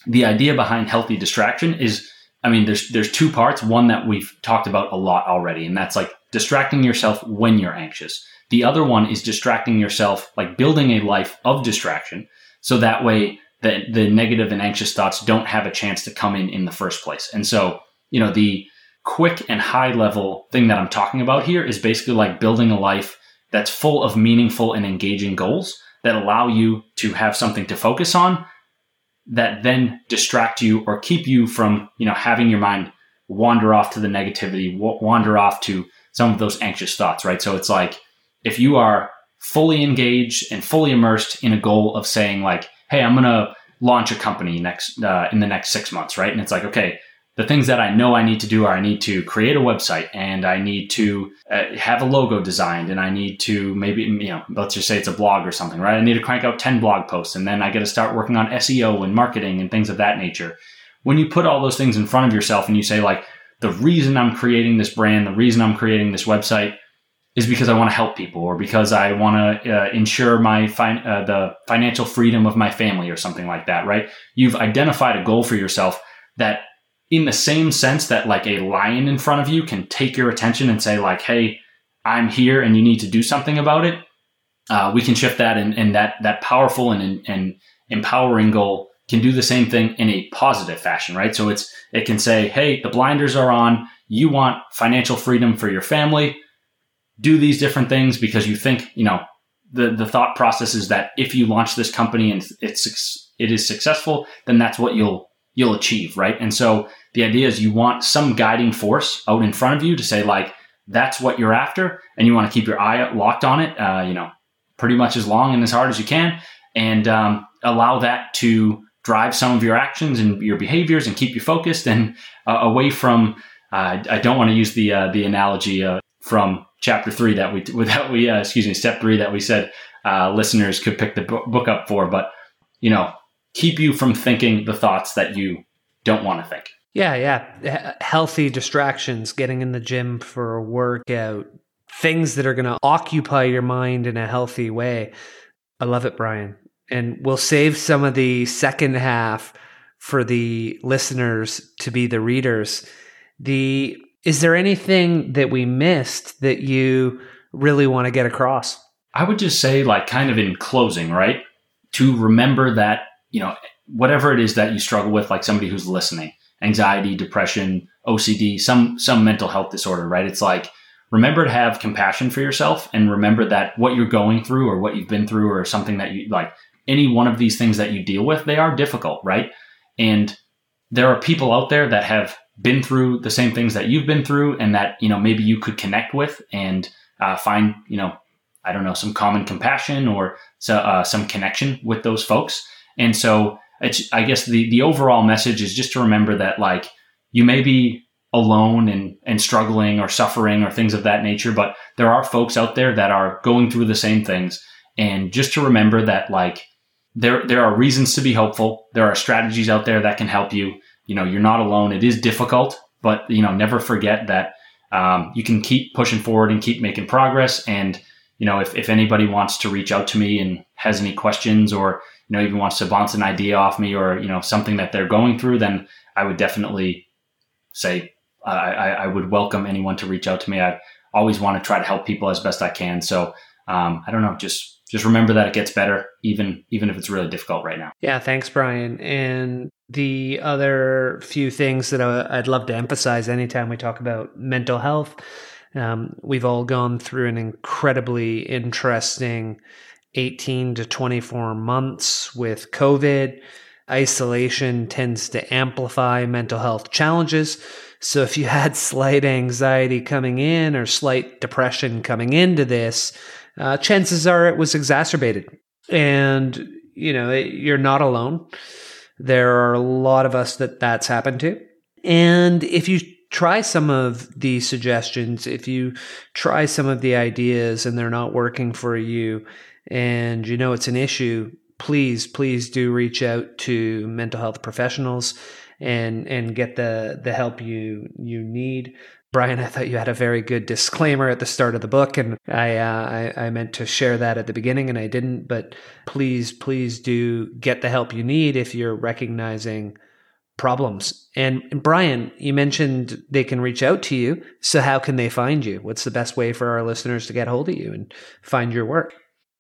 the idea behind healthy distraction is, I mean, there's there's two parts. One that we've talked about a lot already, and that's like distracting yourself when you're anxious. The other one is distracting yourself, like building a life of distraction. So that way the, the negative and anxious thoughts don't have a chance to come in in the first place. And so, you know, the quick and high level thing that I'm talking about here is basically like building a life that's full of meaningful and engaging goals that allow you to have something to focus on that then distract you or keep you from, you know, having your mind wander off to the negativity, wander off to some of those anxious thoughts, right? So it's like if you are fully engaged and fully immersed in a goal of saying like, "Hey, I'm going to launch a company next uh, in the next 6 months," right? And it's like, "Okay, the things that I know I need to do are I need to create a website and I need to uh, have a logo designed and I need to maybe, you know, let's just say it's a blog or something, right? I need to crank out 10 blog posts and then I got to start working on SEO and marketing and things of that nature. When you put all those things in front of yourself and you say, like, the reason I'm creating this brand, the reason I'm creating this website is because I want to help people or because I want to uh, ensure my fin- uh, the financial freedom of my family or something like that, right? You've identified a goal for yourself that in the same sense that like a lion in front of you can take your attention and say like, "Hey, I'm here and you need to do something about it." Uh, we can shift that, and, and that that powerful and, and empowering goal can do the same thing in a positive fashion, right? So it's it can say, "Hey, the blinders are on. You want financial freedom for your family. Do these different things because you think you know." The, the thought process is that if you launch this company and it's it is successful, then that's what you'll you'll achieve, right? And so the idea is you want some guiding force out in front of you to say like that's what you're after, and you want to keep your eye locked on it, uh, you know, pretty much as long and as hard as you can, and um, allow that to drive some of your actions and your behaviors and keep you focused and uh, away from. Uh, I don't want to use the uh, the analogy from chapter three that we that we uh, excuse me step three that we said listeners could pick the book up for, but you know keep you from thinking the thoughts that you don't want to think. Yeah, yeah. healthy distractions, getting in the gym for a workout, things that are going to occupy your mind in a healthy way. I love it, Brian. And we'll save some of the second half for the listeners to be the readers. The is there anything that we missed that you really want to get across? I would just say like kind of in closing, right? To remember that you know, whatever it is that you struggle with, like somebody who's listening, anxiety, depression, OCD, some some mental health disorder, right? It's like remember to have compassion for yourself and remember that what you're going through or what you've been through or something that you like any one of these things that you deal with, they are difficult, right? And there are people out there that have been through the same things that you've been through and that, you know, maybe you could connect with and uh, find, you know, I don't know, some common compassion or uh, some connection with those folks. And so it's I guess the, the overall message is just to remember that like you may be alone and, and struggling or suffering or things of that nature, but there are folks out there that are going through the same things. And just to remember that like there, there are reasons to be hopeful. There are strategies out there that can help you. You know, you're not alone. It is difficult, but you know, never forget that um, you can keep pushing forward and keep making progress. And, you know, if, if anybody wants to reach out to me and has any questions or you know even wants to bounce an idea off me or you know something that they're going through, then I would definitely say I, I would welcome anyone to reach out to me. I always want to try to help people as best I can. So um, I don't know, just just remember that it gets better, even even if it's really difficult right now. Yeah, thanks, Brian. And the other few things that I, would love to emphasize anytime we talk about mental health, um, we've all gone through an incredibly interesting 18 to 24 months with COVID. Isolation tends to amplify mental health challenges. So if you had slight anxiety coming in or slight depression coming into this, uh, chances are it was exacerbated. And, you know, you're not alone. There are a lot of us that that's happened to. And if you try some of the suggestions, if you try some of the ideas and they're not working for you, and you know it's an issue, please, please do reach out to mental health professionals and and get the the help you you need. Brian, I thought you had a very good disclaimer at the start of the book, and I, uh, I, I meant to share that at the beginning, and I didn't. But please, please do get the help you need if you're recognizing problems. And, and, Brian, you mentioned they can reach out to you. So how can they find you? What's the best way for our listeners to get hold of you and find your work?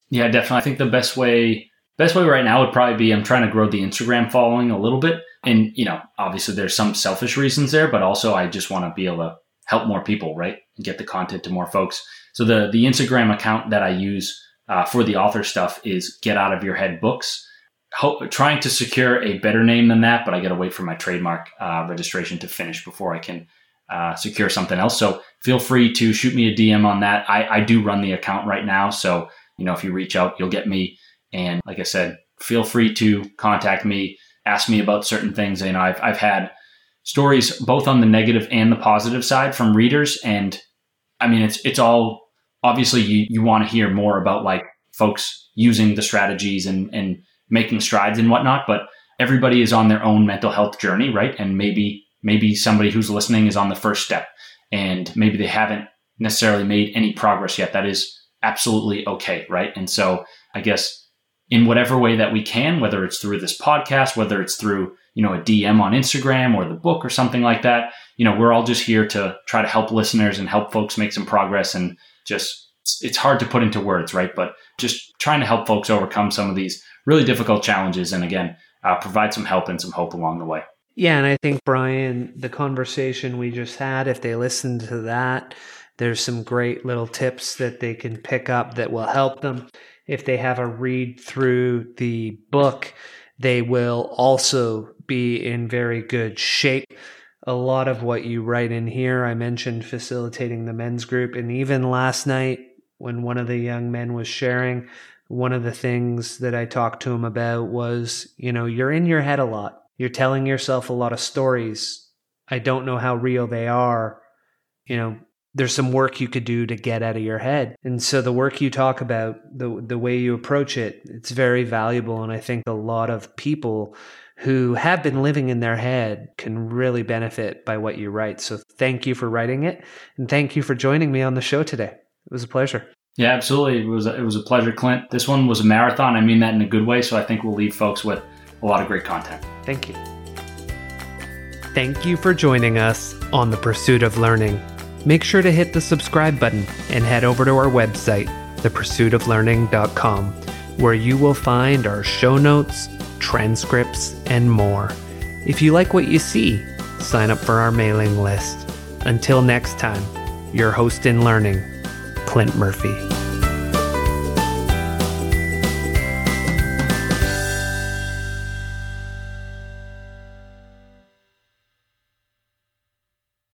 Yeah, definitely. I think the best way best way right now would probably be I'm trying to grow the Instagram following a little bit. And, you know, obviously there's some selfish reasons there, but also I just want to be able to help more people, right? And get the content to more folks. So the the Instagram account that I use uh, for the author stuff is Get Out of Your Head Books. Hope, trying to secure a better name than that, but I got to wait for my trademark uh, registration to finish before I can uh, secure something else. So feel free to shoot me a DM on that. I, I do run the account right now, so you know if you reach out, you'll get me. And like I said, feel free to contact me, ask me about certain things. You know, I've I've had stories both on the negative and the positive side from readers, and I mean it's it's all obviously you, you want to hear more about like folks using the strategies and, and making strides and whatnot, but everybody is on their own mental health journey, right? And maybe, maybe somebody who's listening is on the first step and maybe they haven't necessarily made any progress yet. That is absolutely okay, right? And so I guess in whatever way that we can, whether it's through this podcast, whether it's through, you know, a DM on Instagram or the book or something like that, you know, we're all just here to try to help listeners and help folks make some progress and just it's hard to put into words, right? But just trying to help folks overcome some of these really difficult challenges, and again, uh, provide some help and some hope along the way. Yeah, and I think Brian, the conversation we just had, if they listen to that, there's some great little tips that they can pick up that will help them. If they have a read through the book, they will also be in very good shape a lot of what you write in here. I mentioned facilitating the men's group. And even last night, when one of the young men was sharing, one of the things that I talked to him about was, you know, you're in your head a lot. You're telling yourself a lot of stories. I don't know how real they are. You know, there's some work you could do to get out of your head. And so the work you talk about, the the way you approach it, it's very valuable and I think a lot of people who have been living in their head can really benefit by what you write. So thank you for writing it and thank you for joining me on the show today. It was a pleasure. Yeah, absolutely. It was a, it was a pleasure, Clint. This one was a marathon. I mean that in a good way. So I think we'll leave folks with a lot of great content. Thank you. Thank you for joining us on the pursuit of learning. Make sure to hit the subscribe button and head over to our website, thepursuitoflearning.com, where you will find our show notes, transcripts, and more. If you like what you see, sign up for our mailing list. Until next time, your host in learning, Clint Murphy.